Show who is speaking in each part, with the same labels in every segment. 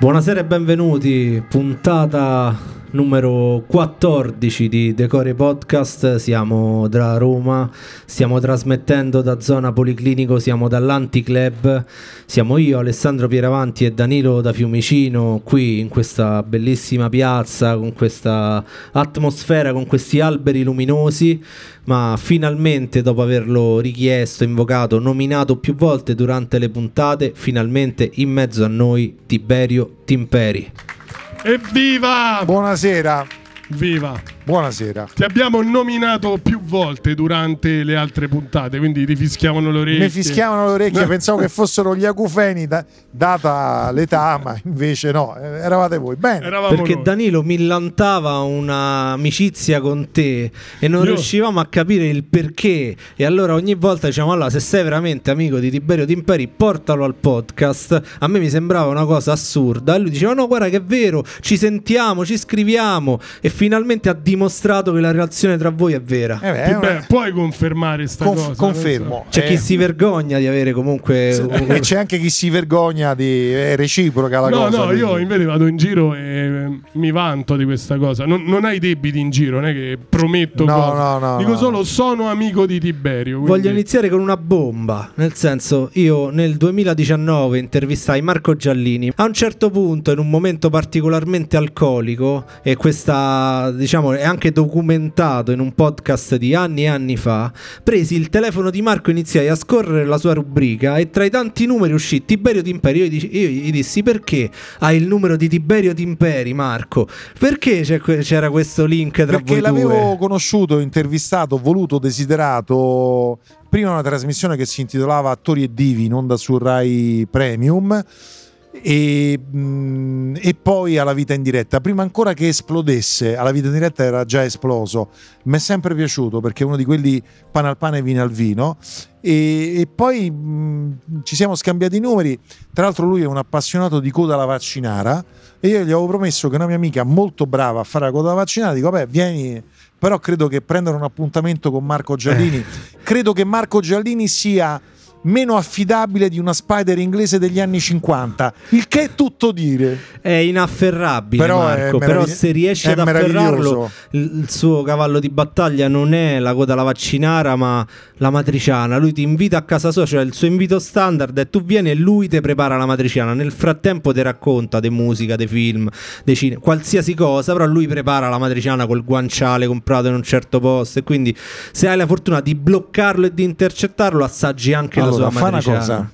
Speaker 1: Buonasera e benvenuti, puntata numero 14 di Decore Podcast, siamo da Roma, stiamo trasmettendo da zona Policlinico, siamo dall'Anticlub, siamo io Alessandro Pieravanti e Danilo da Fiumicino qui in questa bellissima piazza con questa atmosfera, con questi alberi luminosi, ma finalmente dopo averlo richiesto, invocato, nominato più volte durante le puntate, finalmente in mezzo a noi Tiberio Timperi.
Speaker 2: Evviva!
Speaker 3: Buonasera.
Speaker 2: Viva!
Speaker 3: Buonasera.
Speaker 2: Ti abbiamo nominato più volte durante le altre puntate, quindi ti fischiavano le orecchie.
Speaker 3: Mi fischiavano le orecchie, pensavo che fossero gli acufeni, da, data l'età, ma invece no, eh, eravate voi. Bene.
Speaker 1: Eravamo Perché noi. Danilo millantava un'amicizia con te e non Io... riuscivamo a capire il perché. E allora ogni volta diciamo: allora, se sei veramente amico di Tiberio Timperi, portalo al podcast. A me mi sembrava una cosa assurda. E lui diceva: no, guarda che è vero, ci sentiamo, ci scriviamo. E finalmente ha dimostrato dimostrato che la relazione tra voi è vera.
Speaker 2: Eh beh, una... puoi confermare questa Conf- cosa?
Speaker 3: Confermo.
Speaker 1: C'è eh. chi si vergogna di avere comunque.
Speaker 3: e c'è anche chi si vergogna di. è reciproca la
Speaker 2: no,
Speaker 3: cosa.
Speaker 2: No, no, io invece vado in giro e mi vanto di questa cosa. Non, non hai debiti in giro, non è che prometto.
Speaker 3: No, cose. no, no.
Speaker 2: Dico
Speaker 3: no.
Speaker 2: solo sono amico di Tiberio.
Speaker 1: Quindi... Voglio iniziare con una bomba. Nel senso, io nel 2019 intervistai Marco Giallini. A un certo punto, in un momento particolarmente alcolico, e questa diciamo è anche documentato in un podcast di anni e anni fa, presi il telefono di Marco e iniziai a scorrere la sua rubrica e tra i tanti numeri uscì Tiberio Timperi. Io, io gli dissi perché hai il numero di Tiberio Timperi Marco? Perché c'era questo link tra
Speaker 3: Perché
Speaker 1: voi
Speaker 3: l'avevo conosciuto, intervistato, voluto, desiderato prima una trasmissione che si intitolava Attori e Divi in onda su Rai Premium e, mm, e, poi alla vita in diretta. Prima ancora che esplodesse, alla vita in diretta era già esploso. Mi è sempre piaciuto perché è uno di quelli pane al pane e vino al vino. E, e poi mh, mm, ci siamo scambiati i numeri. Tra l'altro, lui è un appassionato di coda alla vaccinara. E io gli avevo promesso che una mia amica molto brava a fare la coda alla vaccinara, dico, vabbè, vieni. Però credo che prendere un appuntamento con Marco Giallini, eh. credo che Marco Giallini sia meno affidabile di una Spider inglese degli anni 50, il che è tutto dire.
Speaker 1: È inafferrabile, però, Marco, però se riesci ad afferrarlo, il, suo cavallo di battaglia non è la coda la vaccinara, ma la matriciana. Lui ti invita a casa sua, cioè il suo invito standard è tu vieni e lui ti prepara la matriciana. Nel frattempo ti racconta di musica, di film, di cinema, qualsiasi cosa, però lui prepara la matriciana col guanciale comprato in un certo posto e quindi se hai la fortuna di bloccarlo e di intercettarlo assaggi anche la matriciana. Fa una cosa.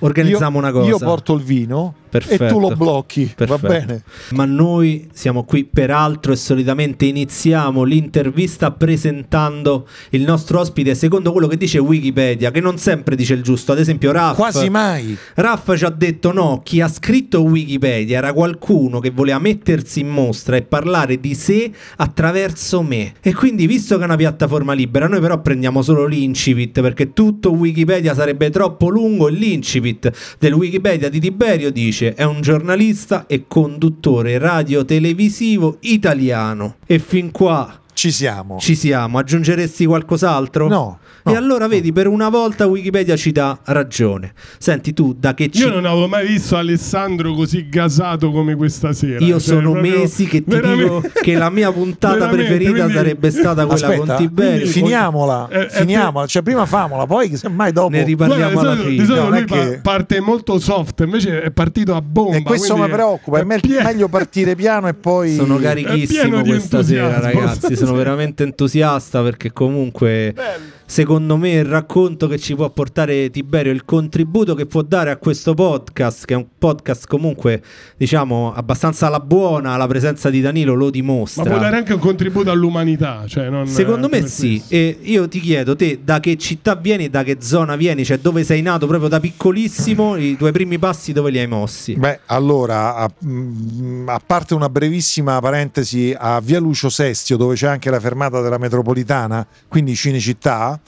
Speaker 1: Organizziamo
Speaker 3: io,
Speaker 1: una cosa.
Speaker 3: Io porto il vino
Speaker 1: Perfetto.
Speaker 3: e tu lo blocchi, Perfetto. va bene.
Speaker 1: Ma noi siamo qui per altro e solitamente iniziamo l'intervista presentando il nostro ospite secondo quello che dice Wikipedia, che non sempre dice il giusto. Ad esempio, Raff.
Speaker 3: Quasi mai.
Speaker 1: Raff ci ha detto no, chi ha scritto Wikipedia era qualcuno che voleva mettersi in mostra e parlare di sé attraverso me. E quindi, visto che è una piattaforma libera, noi però prendiamo solo l'incipit perché tutto Wikipedia sarebbe troppo lungo e l'incipit del Wikipedia di Tiberio dice dice è un giornalista e conduttore radio-televisivo italiano. E fin qua
Speaker 3: ci siamo.
Speaker 1: Ci siamo. Aggiungeresti qualcos'altro?
Speaker 3: No.
Speaker 1: No, e allora vedi, per una volta Wikipedia ci dà ragione. Senti tu, da che ci...
Speaker 2: Io non avevo mai visto Alessandro così gasato come questa sera.
Speaker 1: Io cioè, sono mesi che ti veramente... dico che la mia puntata preferita quindi... sarebbe stata quella
Speaker 3: Aspetta,
Speaker 1: con Tiberio.
Speaker 3: Finiamola, eh, eh, finiamola. Cioè prima famola, poi semmai dopo...
Speaker 1: Ne riparliamo Guarda, alla fine.
Speaker 2: Di solito no, lui che... parte molto soft, invece è partito a bomba.
Speaker 3: E questo mi preoccupa, è, è pie... meglio partire piano e poi...
Speaker 1: Sono carichissimo questa sera, ragazzi. Sono veramente entusiasta perché comunque... Bello secondo me il racconto che ci può portare Tiberio, il contributo che può dare a questo podcast, che è un podcast comunque diciamo abbastanza alla buona, la presenza di Danilo lo dimostra.
Speaker 2: Ma può dare anche un contributo all'umanità, cioè non,
Speaker 1: secondo me sì. E io ti chiedo, te da che città vieni, da che zona vieni, cioè dove sei nato proprio da piccolissimo, i tuoi primi passi dove li hai mossi?
Speaker 3: Beh, allora, a, mm, a parte una brevissima parentesi a Via Lucio Sestio, dove c'è anche la fermata della metropolitana, quindi Cinecittà,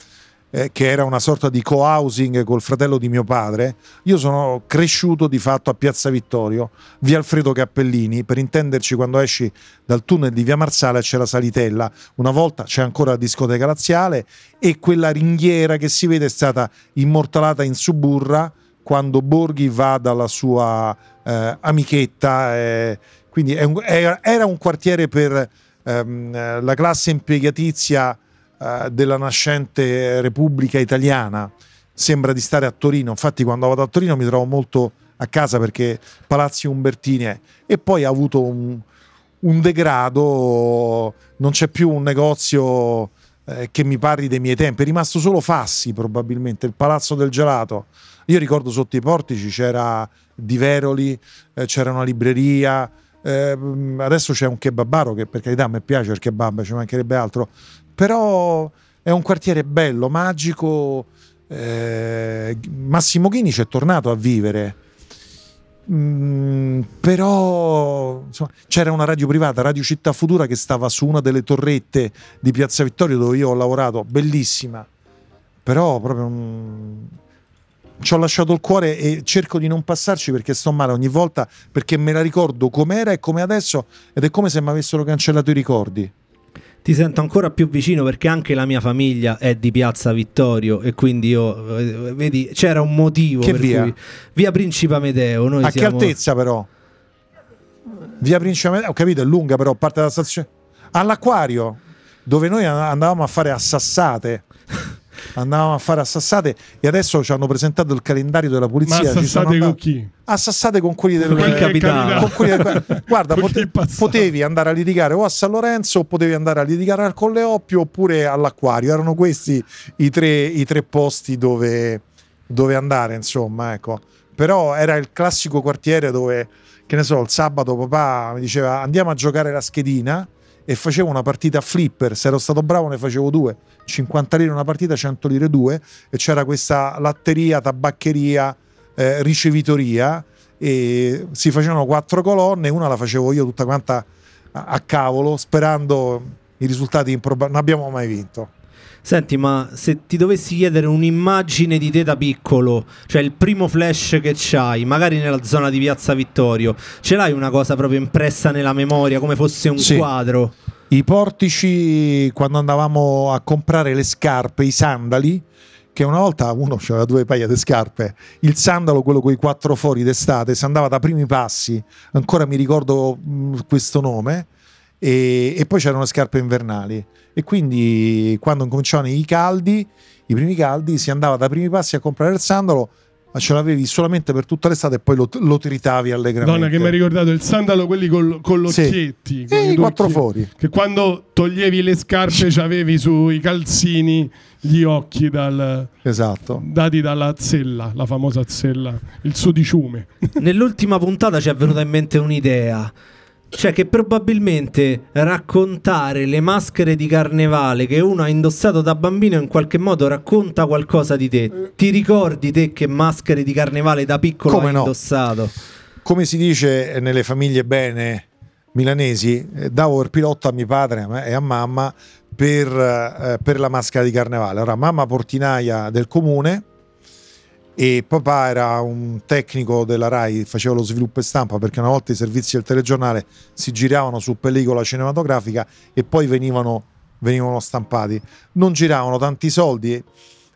Speaker 3: eh, che era una sorta di co-housing col fratello di mio padre, io sono cresciuto di fatto a Piazza Vittorio, via Alfredo Cappellini, per intenderci quando esci dal tunnel di via Marsala c'è la Salitella, una volta c'è ancora la discoteca laziale e quella ringhiera che si vede è stata immortalata in suburra quando Borghi va dalla sua eh, amichetta. eh, quindi un- era, era un quartiere per ehm, la classe impiegatizia eh, della nascente Repubblica Italiana. Sembra di stare a Torino. Infatti, quando vado a Torino mi trovo molto a casa perché Palazzi Umbertini è. E poi ha avuto un, un degrado, non c'è più un negozio eh, che mi parli dei miei tempi, è rimasto solo Fassi probabilmente, il Palazzo del Gelato. Io ricordo sotto i portici c'era Di Veroli, eh, c'era una libreria, eh, adesso c'è un kebabaro che per carità mi piace il kebab, ci mancherebbe altro, però è un quartiere bello, magico. eh, Massimo Ghini ci è tornato a vivere. Mm, però insomma, c'era una radio privata, Radio Città Futura, che stava su una delle torrette di Piazza Vittorio dove io ho lavorato, bellissima. Però proprio mm, ci ho lasciato il cuore e cerco di non passarci perché sto male ogni volta perché me la ricordo com'era e come adesso ed è come se mi avessero cancellato i ricordi.
Speaker 1: Ti sento ancora più vicino perché anche la mia famiglia è di Piazza Vittorio e quindi io, eh, vedi, c'era un motivo
Speaker 3: Che
Speaker 1: per
Speaker 3: via?
Speaker 1: cui via Principe Amedeo. Noi
Speaker 3: A che
Speaker 1: siamo...
Speaker 3: altezza però? Via Principe Amedeo, ho capito, è lunga però, parte dalla stazione. All'acquario, dove noi andavamo a fare assassate. Andavamo a fare assassate e adesso ci hanno presentato il calendario della
Speaker 2: Ma
Speaker 3: ci sono
Speaker 2: assassate con
Speaker 3: andato-
Speaker 2: chi?
Speaker 3: Assassate con quelli del
Speaker 1: Con
Speaker 2: Eh,
Speaker 1: capitano.
Speaker 3: con quelli del- guarda,
Speaker 2: Con chi
Speaker 3: pote- potevi andare a litigare o a San Lorenzo o potevi andare a litigare al Colle Oppio oppure all'Acquario. Erano questi i tre, i tre posti dove, dove andare, insomma, ecco. Però era il classico quartiere dove, che ne so, il sabato papà mi diceva andiamo a giocare la schedina e facevo una partita flipper, se ero stato bravo ne facevo due, 50 lire una partita, 100 lire due e c'era questa latteria, tabaccheria, eh, ricevitoria e si facevano quattro colonne, una la facevo io tutta quanta a, a cavolo, sperando i risultati improbabili. Non abbiamo mai vinto.
Speaker 1: Senti, ma se ti dovessi chiedere un'immagine di te da piccolo, cioè il primo flash che c'hai, magari nella zona di Piazza Vittorio, ce l'hai una cosa proprio impressa nella memoria, come fosse un
Speaker 3: Sì.
Speaker 1: quadro?
Speaker 3: I portici, quando andavamo a comprare le scarpe, i sandali, che una volta uno aveva due paia di scarpe, il sandalo, quello con i quattro fori d'estate, si andava da primi passi, ancora mi ricordo questo nome, e, e poi c'erano le scarpe invernali. E quindi quando incominciavano i caldi, i primi caldi, si andava da primi passi a comprare il sandalo, ma ce l'avevi solamente per tutta l'estate e poi lo, lo tritavi allegramente.
Speaker 2: Donna che mi ha ricordato il sandalo, quelli col, con gli
Speaker 3: Sì.
Speaker 2: occhietti. con
Speaker 3: E i quattro fori.
Speaker 2: Che quando toglievi le scarpe c'avevi sui calzini gli occhi dal-
Speaker 3: Esatto.
Speaker 2: dati dalla zella, la famosa zella, il sudiciume.
Speaker 1: Nell'ultima puntata ci è venuta in mente un'idea. Cioè che probabilmente raccontare le maschere di carnevale che uno ha indossato da bambino in qualche modo racconta qualcosa di te. Ti ricordi te che maschere di carnevale da piccolo
Speaker 3: Come
Speaker 1: hai
Speaker 3: no?
Speaker 1: indossato?
Speaker 3: come si dice nelle famiglie bene milanesi, eh, davo il pilotto a mio padre e a mamma per, eh, per la maschera di carnevale. Ora, mamma portinaia del comune e papà era un tecnico della RAI, faceva lo sviluppo e stampa perché una volta i servizi del telegiornale si giravano su pellicola cinematografica e poi venivano, venivano stampati. Non giravano tanti soldi.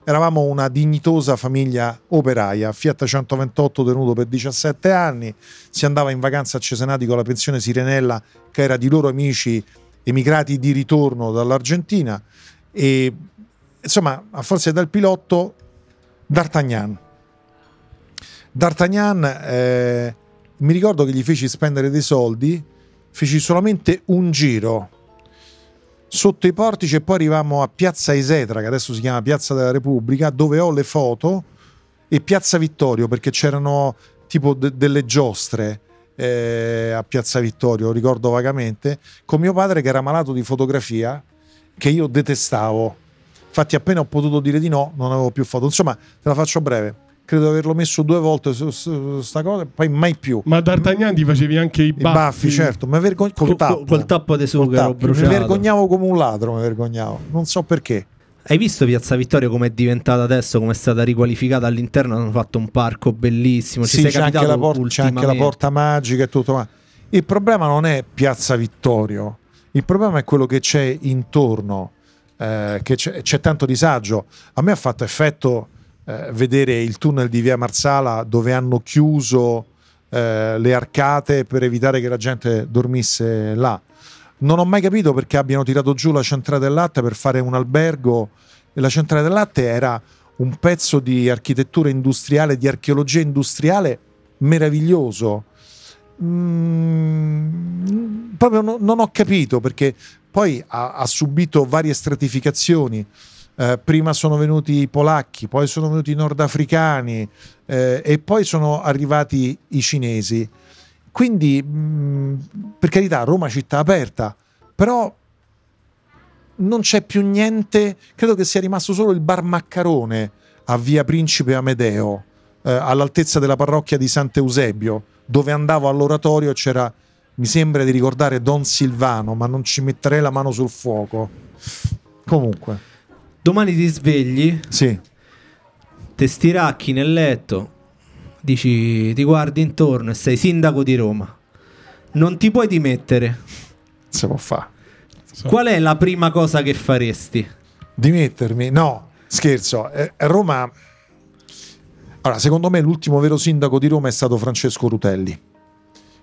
Speaker 3: Eravamo una dignitosa famiglia operaia, Fiat 128 tenuto per 17 anni, si andava in vacanza a Cesenati con la pensione Sirenella che era di loro amici emigrati di ritorno dall'Argentina e insomma a forza dal pilotto D'Artagnan. D'Artagnan eh, mi ricordo che gli feci spendere dei soldi, feci solamente un giro sotto i portici e poi arrivammo a Piazza Isetra, che adesso si chiama Piazza della Repubblica, dove ho le foto, e Piazza Vittorio, perché c'erano tipo de- delle giostre eh, a Piazza Vittorio, ricordo vagamente, con mio padre che era malato di fotografia, che io detestavo. Infatti appena ho potuto dire di no, non avevo più foto. Insomma, te la faccio breve. Credo di averlo messo due volte su questa cosa, poi mai più.
Speaker 2: Ma D'Artagnan ti facevi anche i
Speaker 3: I
Speaker 2: baffi.
Speaker 3: baffi, certo, mi vergogno col
Speaker 1: Col-
Speaker 3: tappo.
Speaker 1: col tappo di sughero.
Speaker 3: Mi vergognavo come un ladro, mi vergognavo. Non so perché.
Speaker 1: Hai visto Piazza Vittorio come è diventata adesso, come è stata riqualificata all'interno? Hanno fatto un parco bellissimo. Ci
Speaker 3: Sì,
Speaker 1: sei
Speaker 3: c'è anche, por- c'è anche la porta magica e tutto. Ma il problema non è Piazza Vittorio, il problema è quello che c'è intorno, eh, che c'è, c'è tanto disagio. A me ha fatto effetto eh, vedere il tunnel di Via Marsala dove hanno chiuso eh, le arcate per evitare che la gente dormisse là. Non ho mai capito perché abbiano tirato giù la centrale del latte per fare un albergo e la centrale del latte era un pezzo di architettura industriale, di archeologia industriale meraviglioso. Mm, proprio no, non ho capito perché poi ha, ha subito varie stratificazioni. Eh, prima sono venuti i polacchi, poi sono venuti i nordafricani eh, e poi sono arrivati i cinesi. Quindi, mh, mm, per carità, Roma città aperta, però non c'è più niente, credo che sia rimasto solo il bar Maccarone a via Principe Amedeo, eh, all'altezza della parrocchia di Sant'Eusebio, dove andavo all'oratorio c'era, mi sembra di ricordare Don Silvano, ma non ci metterei la mano sul fuoco. Comunque.
Speaker 1: Domani ti svegli,
Speaker 3: sì.
Speaker 1: ti stiracchi nel letto, dici, ti guardi intorno e sei sindaco di Roma. Non ti puoi dimettere.
Speaker 3: Si può fare.
Speaker 1: Qual è la prima cosa che faresti?
Speaker 3: Dimettermi? No, scherzo. Eh, Roma. Allora, secondo me l'ultimo vero sindaco di Roma è stato Francesco Rutelli,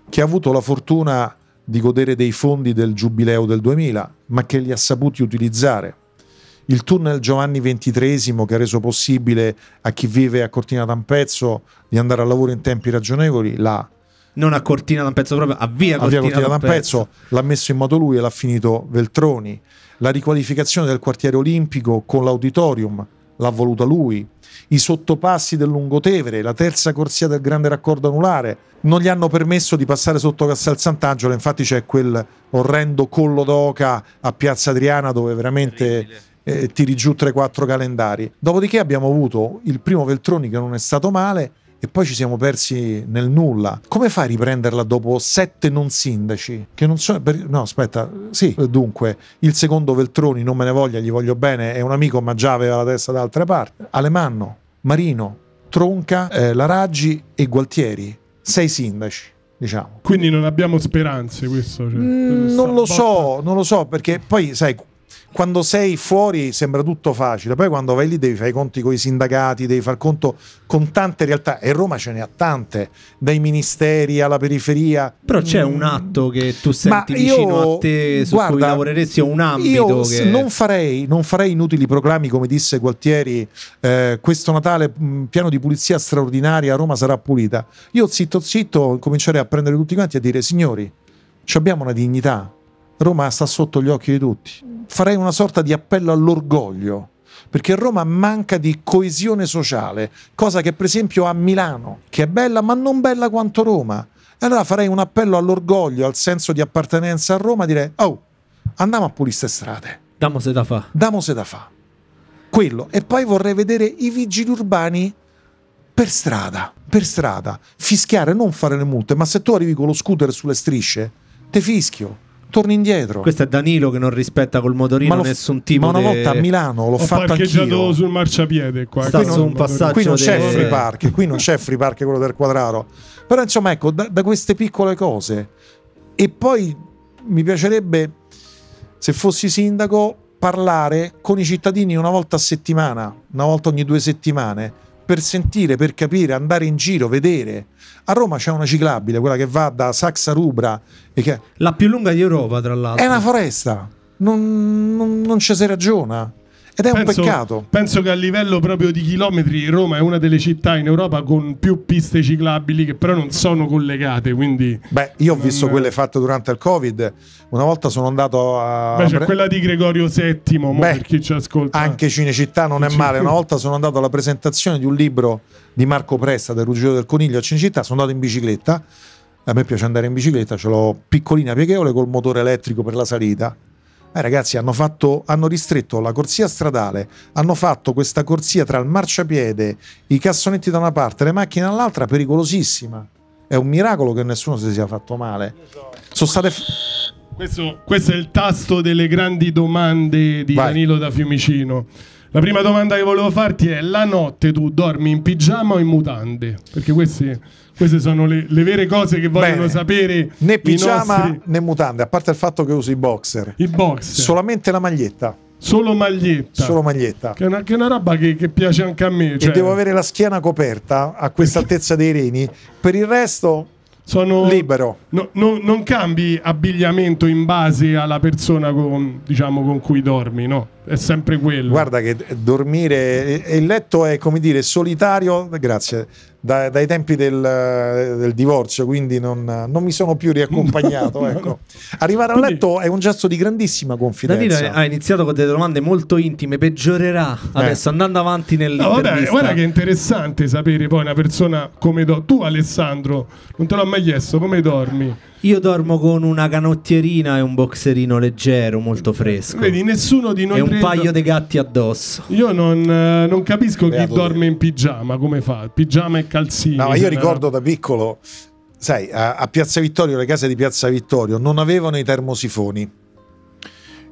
Speaker 3: che ha avuto la fortuna di godere dei fondi del giubileo del 2000, ma che li ha saputi utilizzare. Il tunnel Giovanni XXIII che ha reso possibile a chi vive a Cortina d'Ampezzo di andare al lavoro in tempi ragionevoli, l'ha.
Speaker 1: Non a Cortina d'Ampezzo proprio a via
Speaker 3: a
Speaker 1: Cortina,
Speaker 3: via Cortina D'Ampezzo. l'ha messo in moto lui e l'ha finito Veltroni. La riqualificazione del quartiere olimpico con l'auditorium l'ha voluta lui. I sottopassi del Lungotevere la terza corsia del grande raccordo anulare non gli hanno permesso di passare sotto Castel Sant'Angelo. Infatti c'è quel orrendo collo d'oca a Piazza Adriana dove veramente eh, tiri giù 3-4 calendari dopodiché abbiamo avuto il primo Veltroni che non è stato male e poi ci siamo persi nel nulla. Come fai a riprenderla dopo sette non sindaci? Che non sono. No, aspetta, sì. Dunque, il secondo Veltroni, non me ne voglia, gli voglio bene, è un amico, ma già aveva la testa da altre parti. Alemanno, Marino, Tronca, eh, Laraggi e Gualtieri. Sei sindaci. Diciamo.
Speaker 2: Quindi non abbiamo speranze questo? Cioè,
Speaker 3: mm, non lo so, non lo so perché poi sai quando sei fuori sembra tutto facile, poi quando vai lì devi fare i conti con i sindacati, devi far conto con tante realtà e Roma ce ne ha tante, dai ministeri alla periferia.
Speaker 1: Però c'è un atto che tu senti Ma vicino io, a te su guarda, cui lavoreresti o un ambito
Speaker 3: io
Speaker 1: che...
Speaker 3: non farei, non farei inutili proclami come disse Gualtieri, eh, questo Natale mh, piano di pulizia straordinaria, Roma sarà pulita. Io zitto zitto comincerei a prendere tutti quanti e a dire signori, abbiamo una dignità, Roma sta sotto gli occhi di tutti. Farei una sorta di appello all'orgoglio, perché Roma manca di coesione sociale, cosa che per esempio ha Milano, che è bella ma non bella quanto Roma. E allora farei un appello all'orgoglio, al senso di appartenenza a Roma, dire oh, andiamo a pulire queste strade.
Speaker 1: Damo se da fa.
Speaker 3: Damo se da fa. Quello. E poi vorrei vedere i vigili urbani per strada, per strada, fischiare, non fare le multe, ma se tu arrivi con lo scooter sulle strisce, te fischio torni indietro.
Speaker 1: Questo è Danilo che non rispetta col motorino ma nessun tipo
Speaker 3: Ma una
Speaker 1: de...
Speaker 3: volta a Milano l'ho
Speaker 2: Ho
Speaker 3: fatto
Speaker 2: parcheggiato sul marciapiede qua.
Speaker 1: Sta qui, non,
Speaker 3: qui non c'è
Speaker 1: de...
Speaker 3: free park, qui non c'è free park quello del quadraro. Però insomma, ecco, da, da queste piccole cose. E poi mi piacerebbe, se fossi sindaco, parlare con i cittadini una volta a settimana, una volta ogni due settimane, per sentire, per capire, andare in giro, vedere a Roma c'è una ciclabile, quella che va da Saxa Rubra. Che...
Speaker 1: La più lunga di Europa, tra l'altro.
Speaker 3: È una foresta, non, non, non ci si ragiona. Ed è penso, un peccato.
Speaker 2: Penso che a livello proprio di chilometri Roma è una delle città in Europa con più piste ciclabili che però non sono collegate. Quindi
Speaker 3: Beh, io ho non... visto quelle fatte durante il Covid. Una volta sono andato a.
Speaker 2: Beh, c'è quella di Gregorio VII, Beh, per chi ci ascolta.
Speaker 3: Anche Cinecittà non è male. Una volta sono andato alla presentazione di un libro di Marco Presta del Ruggero del Coniglio a Cinecittà. Sono andato in bicicletta. A me piace andare in bicicletta, ce l'ho piccolina pieghevole col motore elettrico per la salita eh, ragazzi, hanno, fatto, hanno ristretto la corsia stradale, hanno fatto questa corsia tra il marciapiede, i cassonetti da una parte, le macchine dall'altra, pericolosissima. È un miracolo che nessuno si sia fatto male. Sono state.
Speaker 2: Questo, questo, è il tasto delle grandi domande di Vai. Danilo da Fiumicino. La prima domanda che volevo farti è: la notte tu dormi in pigiama o in mutande? Perché questi queste sono le, le vere cose che vogliono Bene. sapere.
Speaker 3: Né pigiama nostri... né mutande, a parte il fatto che uso i boxer.
Speaker 2: I boxer.
Speaker 3: Solamente la maglietta.
Speaker 2: Solo maglietta.
Speaker 3: Solo maglietta.
Speaker 2: Che è una, che è una roba che, che, piace anche a me. Cioè...
Speaker 3: E devo avere la schiena coperta a questa altezza dei reni. Per il resto sono libero.
Speaker 2: No, no, non cambi abbigliamento in base alla persona con, diciamo, con cui dormi, no? È sempre quello.
Speaker 3: Guarda che dormire, il letto è come dire solitario, grazie, da, dai tempi del, del, divorzio, quindi non, non, mi sono più riaccompagnato. ecco. Arrivare a letto è un gesto di grandissima confidenza.
Speaker 1: Danilo ha iniziato con delle domande molto intime, peggiorerà adesso eh. andando avanti nel no,
Speaker 2: vabbè, guarda che è interessante sapere poi una persona come do- tu Alessandro, non te l'ho mai chiesto, come dormi?
Speaker 1: Io dormo con una canottierina e un boxerino leggero, molto fresco.
Speaker 2: Vedi, nessuno di noi.
Speaker 1: E un credo... paio di gatti addosso.
Speaker 2: Io non, eh, non capisco Beato chi dorme in pigiama, come fa? Pigiama e calzini.
Speaker 3: No, ma io ricordo da piccolo, sai, a, a Piazza Vittorio, le case di Piazza Vittorio non avevano i termosifoni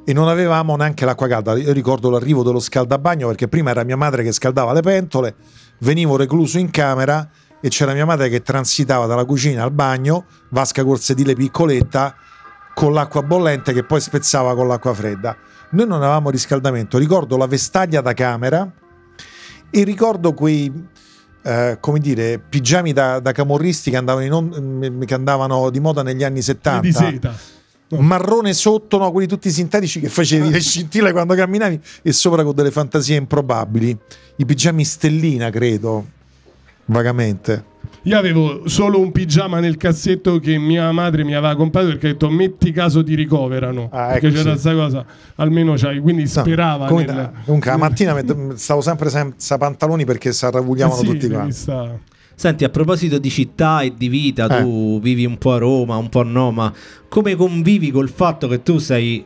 Speaker 3: e non avevamo neanche l'acqua calda. Io ricordo l'arrivo dello scaldabagno perché prima era mia madre che scaldava le pentole, venivo recluso in camera e c'era mia madre che transitava dalla cucina al bagno, vasca col sedile piccoletta, con l'acqua bollente che poi spezzava con l'acqua fredda. Noi non avevamo riscaldamento, ricordo la vestaglia da camera e ricordo quei, eh, come dire, pigiami da, da camorristi che andavano, on- che andavano, di moda negli anni 70.
Speaker 2: Di seta.
Speaker 3: Marrone sotto, no, quelli tutti sintetici che facevi le scintille quando camminavi e sopra con delle fantasie improbabili. I pigiami stellina, credo vagamente.
Speaker 2: Io avevo solo un pigiama nel cassetto che mia madre mi aveva comprato perché ha detto metti caso ti ricoverano. Ah, perché ecco c'era questa cosa, almeno c'hai, quindi sperava.
Speaker 3: No, nel... Comunque la mattina stavo sempre senza pantaloni perché si arravugliavano sì, tutti quanti. Sta...
Speaker 1: Senti, a proposito di città e di vita, eh. tu vivi un po' a Roma, un po' no, ma come convivi col fatto che tu sei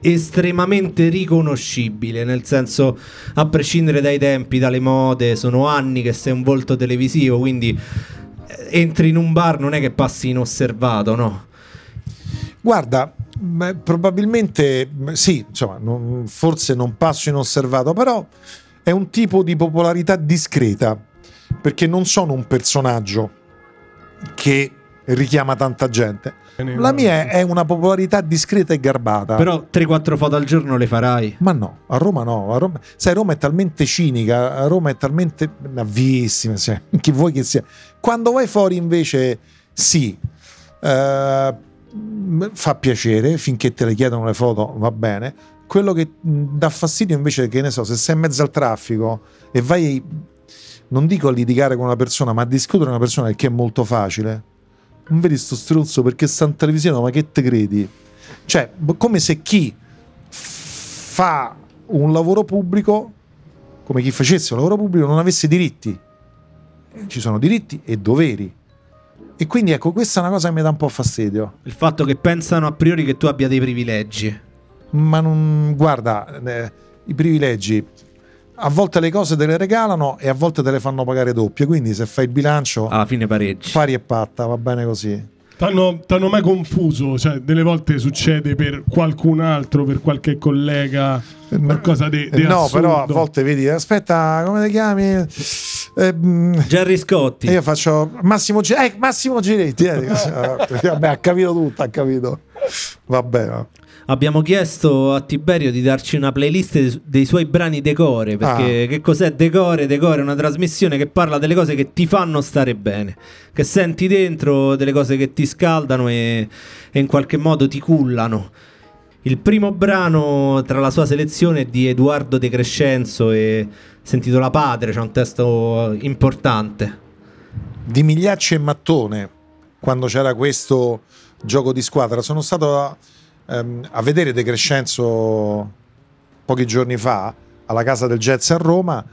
Speaker 1: estremamente riconoscibile, nel senso a prescindere dai tempi, dalle mode, sono anni che sei un volto televisivo, quindi eh, entri in un bar non è che passi inosservato, no?
Speaker 3: Guarda, probabilmente sì, insomma, non, forse non passo inosservato, però è un tipo di popolarità discreta, perché non sono un personaggio che richiama tanta gente la mia è una popolarità discreta e garbata.
Speaker 1: Però 3-4 foto al giorno le farai?
Speaker 3: Ma no, a Roma no. A Roma... Sai, Roma è talmente cinica, a Roma è talmente navissima, cioè, chi vuoi che sia. Quando vai fuori invece sì, eh, fa piacere, finché te le chiedono le foto va bene. Quello che dà fastidio invece, che ne so, se sei in mezzo al traffico e vai, non dico a litigare con una persona, ma a discutere con una persona, che è molto facile non vedi sto stronzo perché sta in televisione, ma che te credi? Cioè, come se chi fa un lavoro pubblico, come chi facesse un lavoro pubblico, non avesse diritti. Ci sono diritti e doveri. E quindi ecco, questa è una cosa che mi dà un po' fastidio.
Speaker 1: Il fatto che pensano a priori che tu abbia dei privilegi.
Speaker 3: Ma non, guarda, eh, i privilegi a volte le cose te le regalano e a volte te le fanno pagare doppie. Quindi se fai il bilancio,
Speaker 1: alla fine pareggi.
Speaker 3: Pari e patta, va bene così.
Speaker 2: T'hanno, t'hanno mai confuso? Cioè, delle volte succede per qualcun altro, per qualche collega, qualcosa di, di
Speaker 3: No,
Speaker 2: assurdo.
Speaker 3: però a volte vedi, aspetta, come ti chiami?
Speaker 1: Eh, Gerry Scotti.
Speaker 3: E io faccio Massimo, G- eh, Massimo Giretti. Eh, vabbè, ha capito tutto, ha capito. Vabbè.
Speaker 1: Abbiamo chiesto a Tiberio di darci una playlist dei suoi brani decore, perché ah. che cos'è decore? Decore è una trasmissione che parla delle cose che ti fanno stare bene, che senti dentro, delle cose che ti scaldano e, e in qualche modo ti cullano. Il primo brano tra la sua selezione è di Edoardo De Crescenzo e sentito La Padre, c'è un testo importante.
Speaker 3: Di Migliacci e Mattone, quando c'era questo gioco di squadra, sono stato... Ehm, a vedere De Crescenzo pochi giorni fa alla Casa del Jazz a Roma,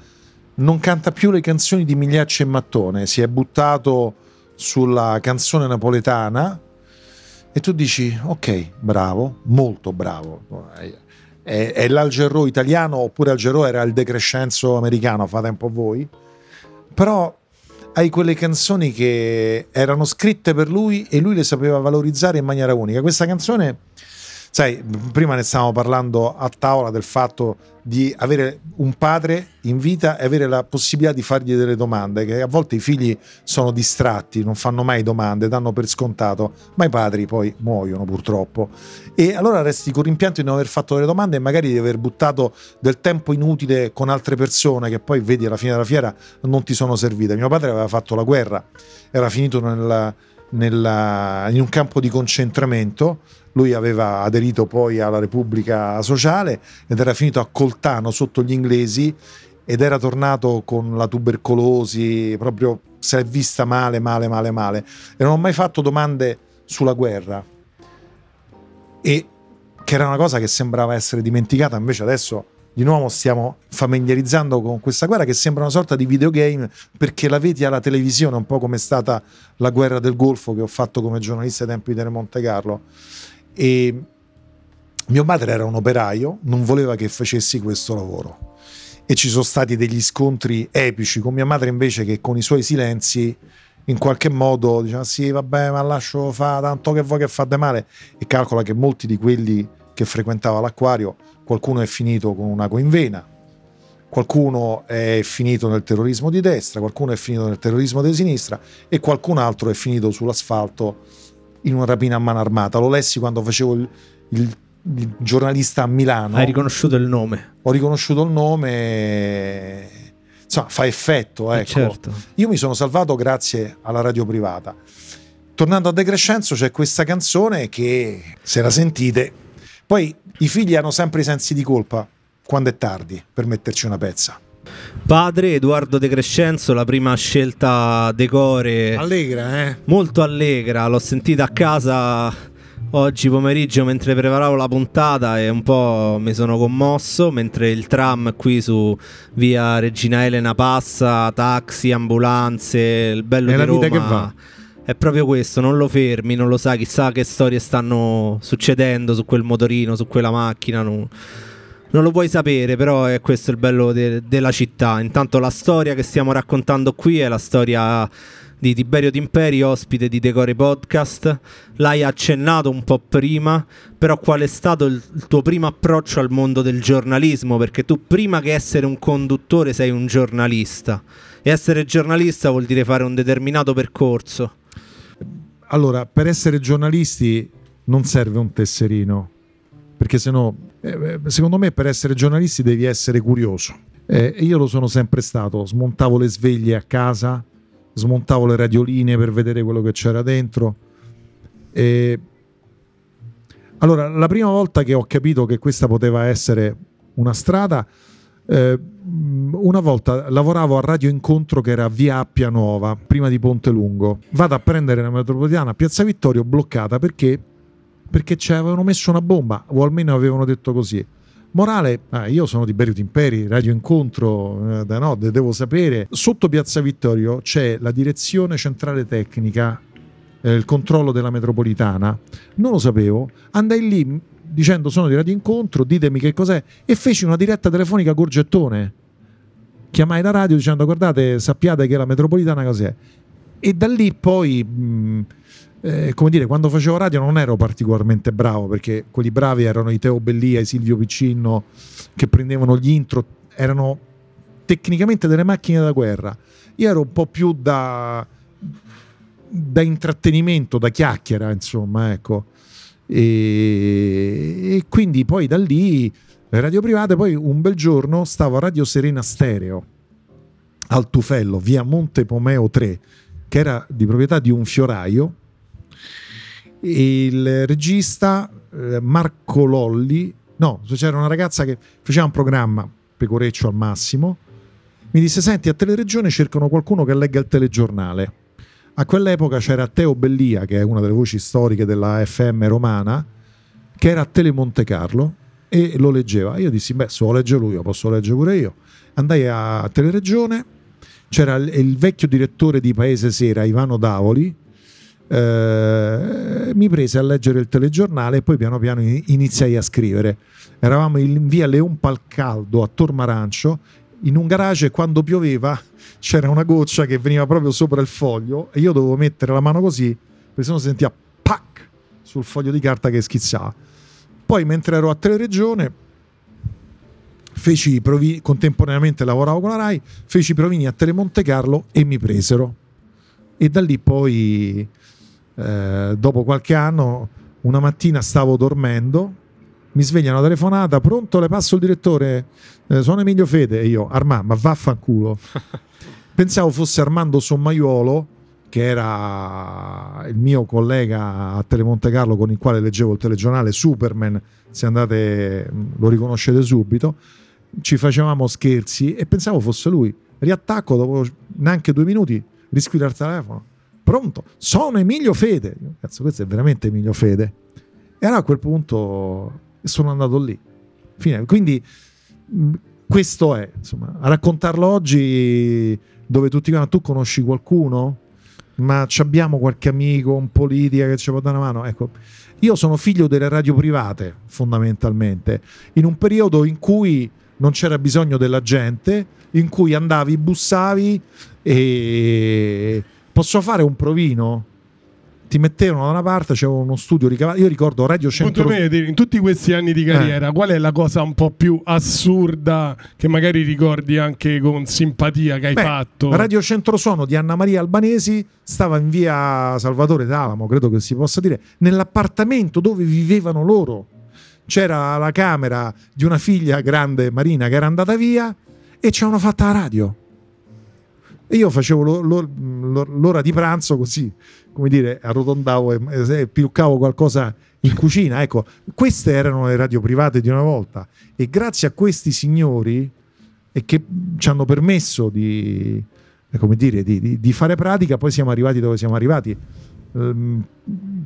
Speaker 3: non canta più le canzoni di Migliaccio e Mattone, si è buttato sulla canzone napoletana e tu dici ok, bravo, molto bravo. È, è l'Algerò italiano oppure Algerò era il De Crescenzo americano, fate un po' voi. Però hai quelle canzoni che erano scritte per lui e lui le sapeva valorizzare in maniera unica. Questa canzone Sai, prima ne stavamo parlando a tavola del fatto di avere un padre in vita e avere la possibilità di fargli delle domande, che a volte i figli sono distratti, non fanno mai domande, danno per scontato, ma i padri poi muoiono purtroppo. E allora resti con rimpianto di non aver fatto delle domande e magari di aver buttato del tempo inutile con altre persone che poi vedi alla fine della fiera non ti sono servite. Mio padre aveva fatto la guerra, era finito nella, nella, in un campo di concentramento lui aveva aderito poi alla Repubblica Sociale ed era finito a Coltano sotto gli inglesi ed era tornato con la tubercolosi, proprio si è vista male, male, male, male. E non ho mai fatto domande sulla guerra. E che era una cosa che sembrava essere dimenticata, invece adesso di nuovo stiamo familiarizzando con questa guerra che sembra una sorta di videogame perché la vedi alla televisione, un po' come è stata la guerra del Golfo che ho fatto come giornalista ai tempi di Monte Carlo. E mio padre era un operaio, non voleva che facessi questo lavoro. E ci sono stati degli scontri epici con mia madre invece che con i suoi silenzi in qualche modo diceva sì vabbè ma lascio fa tanto che vuoi che fate male e calcola che molti di quelli che frequentava l'acquario qualcuno è finito con una coinvena qualcuno è finito nel terrorismo di destra qualcuno è finito nel terrorismo di sinistra e qualcun altro è finito sull'asfalto in una rapina a mano armata. Lo lessi quando facevo il, il, il giornalista a Milano.
Speaker 1: Hai riconosciuto il nome?
Speaker 3: Ho riconosciuto il nome. Insomma, fa effetto. Eh, ecco.
Speaker 1: certo.
Speaker 3: Io mi sono salvato grazie alla radio privata. Tornando a De Crescenzo, c'è questa canzone che, se la sentite, poi i figli hanno sempre i sensi di colpa quando è tardi per metterci una pezza.
Speaker 1: Padre Edoardo De Crescenzo, la prima scelta decore.
Speaker 3: Allegra, eh?
Speaker 1: Molto allegra, l'ho sentita a casa oggi pomeriggio mentre preparavo la puntata e un po' mi sono commosso mentre il tram qui su via Regina Elena passa, taxi, ambulanze, il bello
Speaker 3: è
Speaker 1: di Roma.
Speaker 3: che va.
Speaker 1: È proprio questo, non lo fermi, non lo sai, chissà che storie stanno succedendo su quel motorino, su quella macchina. Non non lo puoi sapere, però è questo il bello de- della città. Intanto la storia che stiamo raccontando qui è la storia di Tiberio Timperi, ospite di Decore Podcast. L'hai accennato un po' prima, però qual è stato il, il tuo primo approccio al mondo del giornalismo? Perché tu prima che essere un conduttore sei un giornalista e essere giornalista vuol dire fare un determinato percorso.
Speaker 3: Allora, per essere giornalisti non serve un tesserino, perché sennò eh, secondo me per essere giornalisti devi essere curioso. Eh, io lo sono sempre stato, smontavo le sveglie a casa, smontavo le radioline per vedere quello che c'era dentro. E... Allora, la prima volta che ho capito che questa poteva essere una strada, eh, una volta lavoravo a Radio Incontro che era via Appia Nuova, prima di Ponte Lungo. Vado a prendere la metropolitana a Piazza Vittorio bloccata perché perché ci avevano messo una bomba, o almeno avevano detto così. Morale, ah, io sono di Berio Timperi, Radio Incontro, eh, no, devo sapere. Sotto Piazza Vittorio c'è la direzione centrale tecnica, eh, il controllo della metropolitana. Non lo sapevo, andai lì dicendo sono di Radio Incontro, ditemi che cos'è, e feci una diretta telefonica Gorgettone. Chiamai la radio dicendo guardate, sappiate che la metropolitana cos'è. E da lì poi... Mh, eh, come dire, quando facevo radio non ero particolarmente bravo perché quelli bravi erano i Teo Bellia, i Silvio Piccino che prendevano gli intro, erano tecnicamente delle macchine da guerra. Io ero un po' più da, da intrattenimento, da chiacchiera, insomma, ecco. E, e quindi poi da lì radio private, poi un bel giorno stavo a Radio Serena Stereo al Tufello, via Monte Pomeo 3, che era di proprietà di un fioraio il regista eh, Marco Lolli, no, c'era una ragazza che faceva un programma, pecoreccio al massimo, mi disse, senti, a Teleregione cercano qualcuno che legga il telegiornale. A quell'epoca c'era Teo Bellia, che è una delle voci storiche della FM romana, che era a Tele Carlo e lo leggeva. Io dissi, beh, se lo legge lui, lo posso leggere pure io. Andai a Teleregione, c'era il vecchio direttore di Paese Sera, Ivano Davoli, eh, mi prese a leggere il telegiornale e poi piano piano iniziai a scrivere. Eravamo in via Leon Palcaldo a Tormarancio, in un garage quando pioveva c'era una goccia che veniva proprio sopra il foglio e io dovevo mettere la mano così, perché se no sentiva pac sul foglio di carta che schizzava. poi mentre ero a Teleregione feci provi- contemporaneamente lavoravo con la RAI, feci i provini a Telemonte Carlo e mi presero. E da lì poi, eh, dopo qualche anno, una mattina stavo dormendo, mi sveglia una telefonata, pronto, le passo il direttore, eh, sono Emilio Fede, e io, Armà, ma vaffanculo. Pensavo fosse Armando Sommaiolo, che era il mio collega a Telemonte Carlo con il quale leggevo il telegiornale Superman, se andate lo riconoscete subito, ci facevamo scherzi e pensavo fosse lui. Riattacco dopo neanche due minuti, risquilla il telefono. Pronto? Sono Emilio Fede. Cazzo, questo è veramente Emilio Fede. E allora a quel punto sono andato lì. Fine. Quindi questo è, insomma, a raccontarlo oggi dove tutti dicono tu conosci qualcuno? Ma abbiamo qualche amico, un politica che ci può dare una mano? Ecco, io sono figlio delle radio private, fondamentalmente, in un periodo in cui non c'era bisogno della gente, in cui andavi, bussavi e posso fare un provino? Ti mettevano da una parte, c'era uno studio ricavato. Io ricordo Radio Centro.
Speaker 2: in tutti questi anni di carriera, eh. qual è la cosa un po' più assurda che magari ricordi anche con simpatia che hai
Speaker 3: Beh,
Speaker 2: fatto?
Speaker 3: Radio Centrosuono di Anna Maria Albanesi stava in via Salvatore d'Alamo, credo che si possa dire, nell'appartamento dove vivevano loro c'era la camera di una figlia grande Marina che era andata via e ci hanno fatta la radio. E io facevo l'ora di pranzo così, come dire, arrotondavo e, e piluccavo qualcosa in cucina. Ecco, queste erano le radio private di una volta. E grazie a questi signori che ci hanno permesso di, dire, di, di, di fare pratica, poi siamo arrivati dove siamo arrivati ehm,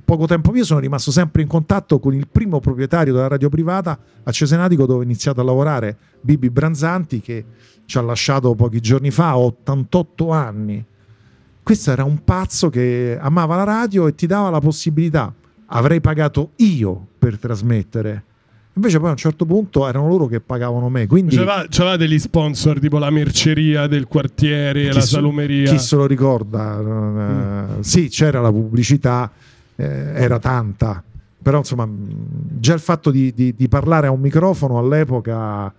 Speaker 3: poco tempo fa sono rimasto sempre in contatto con il primo proprietario della radio privata a Cesenatico dove ho iniziato a lavorare, Bibi Branzanti, che ci ha lasciato pochi giorni fa, a 88 anni. Questo era un pazzo che amava la radio e ti dava la possibilità. Avrei pagato io per trasmettere Invece poi a un certo punto erano loro che pagavano me. Quindi...
Speaker 2: C'aveva degli sponsor tipo la merceria del quartiere, la salumeria.
Speaker 3: Chi se lo ricorda? Mm. sì, c'era la pubblicità, eh, era tanta. Però insomma, già il fatto di, di, di, parlare a un microfono all'epoca,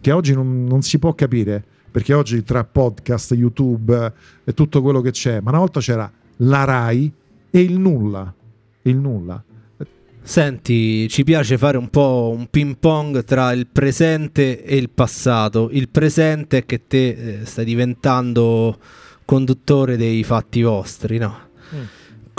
Speaker 3: che oggi non, non si può capire, perché oggi tra podcast, YouTube e tutto quello che c'è, ma una volta c'era la RAI e il nulla. Il nulla
Speaker 1: Senti, ci piace fare un po' un ping pong tra il presente e il passato. Il presente è che te eh, stai diventando conduttore dei fatti vostri, no? Mm.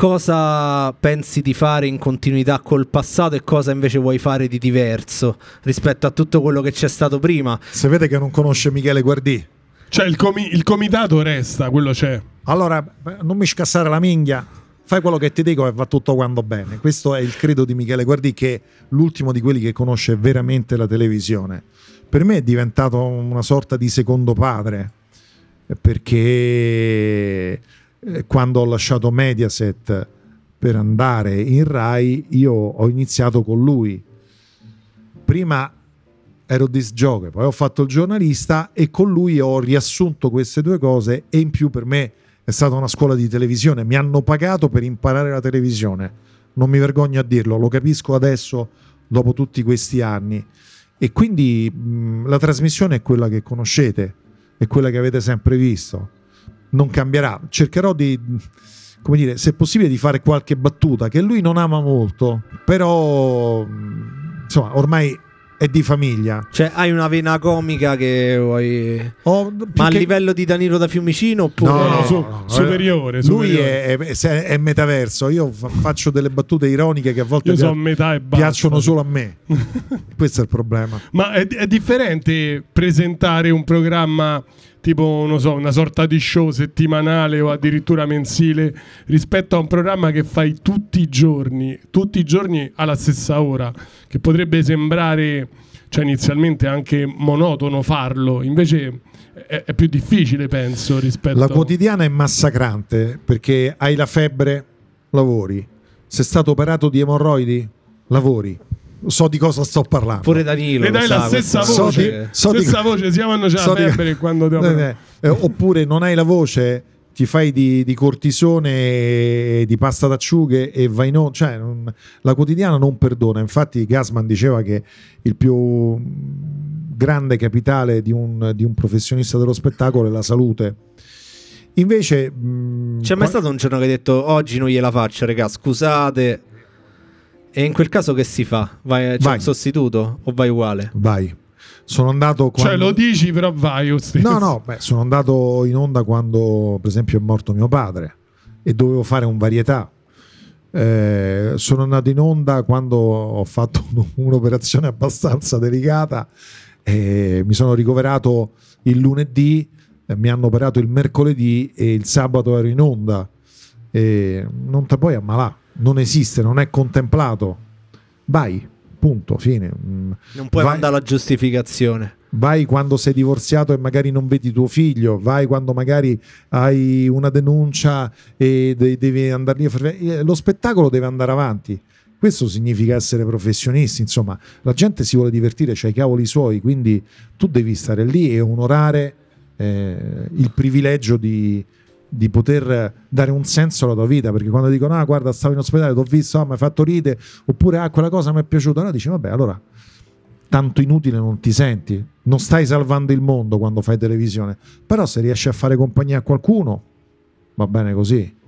Speaker 1: Cosa pensi di fare in continuità col passato e cosa invece vuoi fare di diverso rispetto a tutto quello che c'è stato prima?
Speaker 3: Se vede che non conosce Michele Guardì.
Speaker 2: Cioè il, comi- il comitato resta, quello c'è.
Speaker 3: Allora, non mi scassare la minghia fai quello che ti dico e va tutto quando bene. Questo è il credo di Michele Guardi, che è l'ultimo di quelli che conosce veramente la televisione. Per me è diventato una sorta di secondo padre, perché eh, quando ho lasciato Mediaset per andare in Rai, io ho iniziato con lui. Prima ero disc jockey, poi ho fatto il giornalista e con lui ho riassunto queste due cose e in più per me è stata una scuola di televisione, mi hanno pagato per imparare la televisione, non mi vergogno a dirlo, lo capisco adesso dopo tutti questi anni. E quindi mh, la trasmissione è quella che conoscete, è quella che avete sempre visto, non cambierà. Cercherò di, come dire, se possibile, di fare qualche battuta che lui non ama molto, però insomma, ormai è di famiglia.
Speaker 1: Cioè, hai una vena comica che vuoi. Oh, Ma che... a livello di Danilo da Fiumicino oppure
Speaker 2: no, no, su, no, superiore,
Speaker 3: Lui È, è, è, metaverso. Io faccio delle battute ironiche che a volte
Speaker 2: pia-
Speaker 3: piacciono solo a me. Questo è il problema.
Speaker 2: Ma è, è differente presentare un programma tipo so, una sorta di show settimanale o addirittura mensile rispetto a un programma che fai tutti i giorni, tutti i giorni alla stessa ora, che potrebbe sembrare cioè inizialmente anche monotono farlo, invece è, è più difficile penso rispetto
Speaker 3: La quotidiana è massacrante perché hai la febbre, lavori. Sei stato operato di emorroidi, lavori so di cosa sto parlando.
Speaker 1: Pure Danilo.
Speaker 2: E dai la stessa voce. So di, so stessa di, voce, siamo hanno già so di, quando devo...
Speaker 3: eh, eh, oppure non hai la voce ti fai di, di cortisone, di pasta d'acciughe e vai no, cioè non, la quotidiana non perdona. Infatti Gasman diceva che il più grande capitale di un, di un professionista dello spettacolo è la salute. Invece
Speaker 1: mh, c'è mai stato un giorno che hai detto oggi non gliela faccio, regà, scusate. E in quel caso che si fa? Vai, c'è vai. un sostituto o vai uguale?
Speaker 3: Vai. Sono andato
Speaker 2: cioè, quando... Cioè lo dici però vai lo
Speaker 3: No, no, beh, sono andato in onda quando per esempio è morto mio padre e dovevo fare un varietà. Eh, sono andato in onda quando ho fatto un'operazione abbastanza delicata e mi sono ricoverato il lunedì, eh, mi hanno operato il mercoledì e il sabato ero in onda. E non te puoi ammalare, non esiste, non è contemplato. Vai, punto, fine.
Speaker 1: Mm. Non puoi vai, mandare la giustificazione.
Speaker 3: Vai quando sei divorziato e magari non vedi tuo figlio, vai quando magari hai una denuncia e devi andare lì a fare... Eh, lo spettacolo deve andare avanti. Questo significa essere professionisti, insomma, la gente si vuole divertire, c'ha i cavoli suoi, quindi tu devi stare lì e onorare eh, il privilegio di, di poter dare un senso alla tua vita perché quando dicono ah guarda stavo in ospedale ti ho visto ah, mi hai fatto ride oppure ah quella cosa mi è piaciuta allora dici vabbè allora tanto inutile non ti senti non stai salvando il mondo quando fai televisione però se riesci a fare compagnia a qualcuno va bene così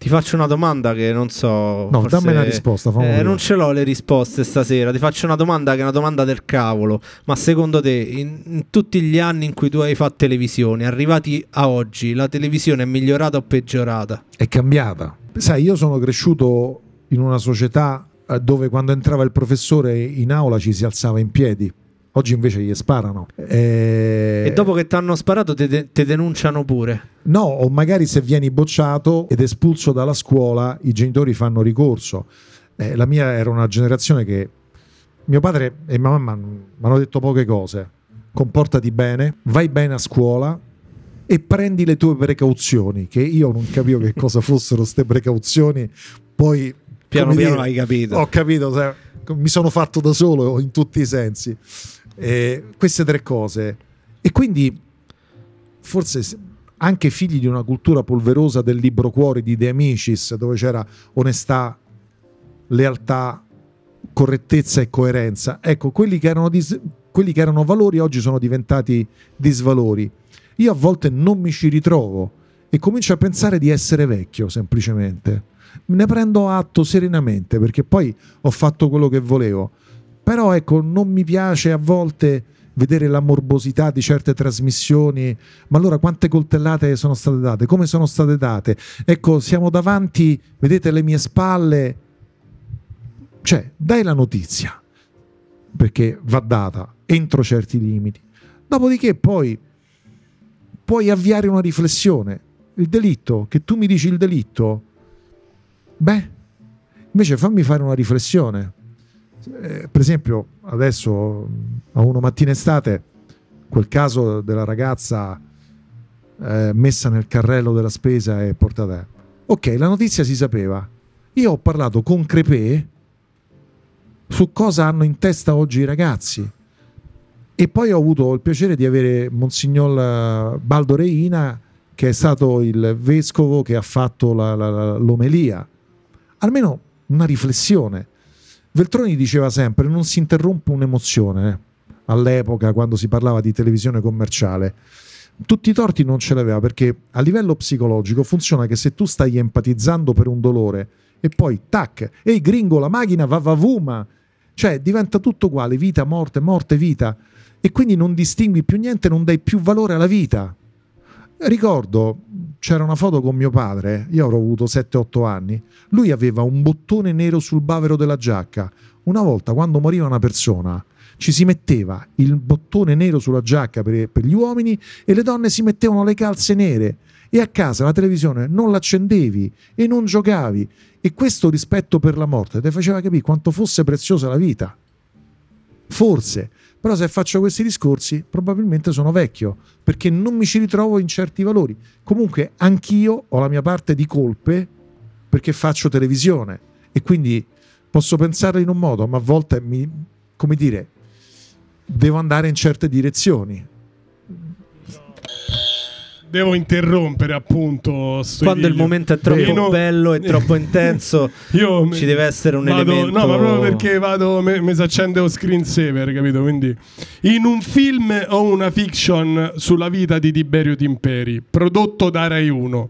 Speaker 1: ti faccio una domanda che non so.
Speaker 3: No, forse, dammi una risposta.
Speaker 1: Eh, non ce l'ho le risposte stasera. Ti faccio una domanda che è una domanda del cavolo. Ma secondo te, in, in tutti gli anni in cui tu hai fatto televisione, arrivati a oggi, la televisione è migliorata o peggiorata?
Speaker 3: È cambiata. Sai, io sono cresciuto in una società eh, dove quando entrava il professore in aula ci si alzava in piedi. Oggi invece gli sparano.
Speaker 1: E, e dopo che ti hanno sparato ti de- denunciano pure.
Speaker 3: No, o magari se vieni bocciato ed espulso dalla scuola, i genitori fanno ricorso. Eh, la mia era una generazione che mio padre e mia mamma mi hanno detto poche cose. Comportati bene, vai bene a scuola e prendi le tue precauzioni, che io non capivo che cosa fossero queste precauzioni. Poi
Speaker 1: piano piano dire, hai capito.
Speaker 3: Ho capito, mi sono fatto da solo in tutti i sensi eh, queste tre cose. E quindi forse anche figli di una cultura polverosa del libro cuore di De Amicis, dove c'era onestà, lealtà, correttezza e coerenza. Ecco, quelli che, erano dis- quelli che erano valori oggi sono diventati disvalori. Io a volte non mi ci ritrovo e comincio a pensare di essere vecchio semplicemente. Ne prendo atto serenamente perché poi ho fatto quello che volevo. Però ecco, non mi piace a volte vedere la morbosità di certe trasmissioni, ma allora quante coltellate sono state date? Come sono state date? Ecco, siamo davanti, vedete le mie spalle, cioè dai la notizia, perché va data entro certi limiti. Dopodiché poi puoi avviare una riflessione. Il delitto, che tu mi dici il delitto, beh, invece fammi fare una riflessione eh, per esempio, adesso a uno mattina estate, quel caso della ragazza eh, messa nel carrello della spesa e portata. Ok, la notizia si sapeva. Io ho parlato con Crepè su cosa hanno in testa oggi i ragazzi. E poi ho avuto il piacere di avere Monsignor Baldo Reina, che è stato il vescovo che ha fatto la, la, l'omelia. Almeno una riflessione. Veltroni diceva sempre non si interrompe un'emozione eh, all'epoca quando si parlava di televisione commerciale. Tutti i torti non ce l'aveva perché a livello psicologico funziona che se tu stai empatizzando per un dolore e poi tac, ehi gringo la macchina va va vuma, cioè diventa tutto uguale, vita, morte, morte, vita e quindi non distingui più niente, non dai più valore alla vita. Ricordo, c'era una foto con mio padre, io avrò avuto 7-8 anni, lui aveva un bottone nero sul bavero della giacca. Una volta quando moriva una persona ci si metteva il bottone nero sulla giacca per, per gli uomini e le donne si mettevano le calze nere e a casa la televisione non l'accendevi e non giocavi e questo rispetto per la morte ti faceva capire quanto fosse preziosa la vita. Forse però se faccio questi discorsi probabilmente sono vecchio, perché non mi ci ritrovo in certi valori. Comunque anch'io ho la mia parte di colpe perché faccio televisione e quindi posso pensarla in un modo, ma a volte mi, come dire, devo andare in certe direzioni.
Speaker 2: Devo interrompere appunto
Speaker 1: quando il momento è troppo
Speaker 2: non...
Speaker 1: bello e troppo intenso io ci deve essere un
Speaker 2: vado,
Speaker 1: elemento
Speaker 2: no ma proprio perché vado mi si accende lo screensaver capito quindi in un film o una fiction sulla vita di Tiberio Timperi prodotto da Rai 1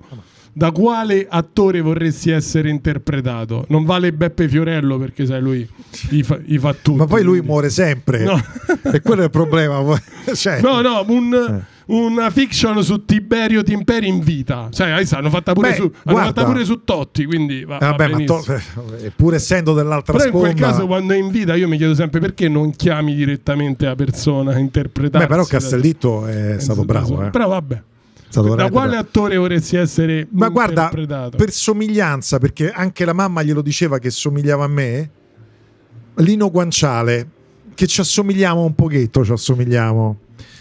Speaker 2: da quale attore vorresti essere interpretato? Non vale Beppe Fiorello perché sai lui gli fa, gli fa tutto.
Speaker 3: Ma poi lui muore sempre. No. e quello è il problema. cioè.
Speaker 2: No, no, un, eh. Una fiction su Tiberio Timperi in vita. Sai, hanno fatta pure, Beh, su, hanno fatta pure su Totti, quindi va,
Speaker 3: Vabbè,
Speaker 2: va
Speaker 3: ma to- eh, pur essendo dell'altra
Speaker 2: Però
Speaker 3: sponda...
Speaker 2: in quel caso quando è in vita io mi chiedo sempre perché non chiami direttamente la persona interpretata.
Speaker 3: Beh, però Castellitto è stato bravo. Eh.
Speaker 2: Però vabbè da quale attore vorresti essere
Speaker 3: ma guarda per somiglianza perché anche la mamma glielo diceva che somigliava a me Lino Guanciale che ci assomigliamo un pochetto ci assomigliamo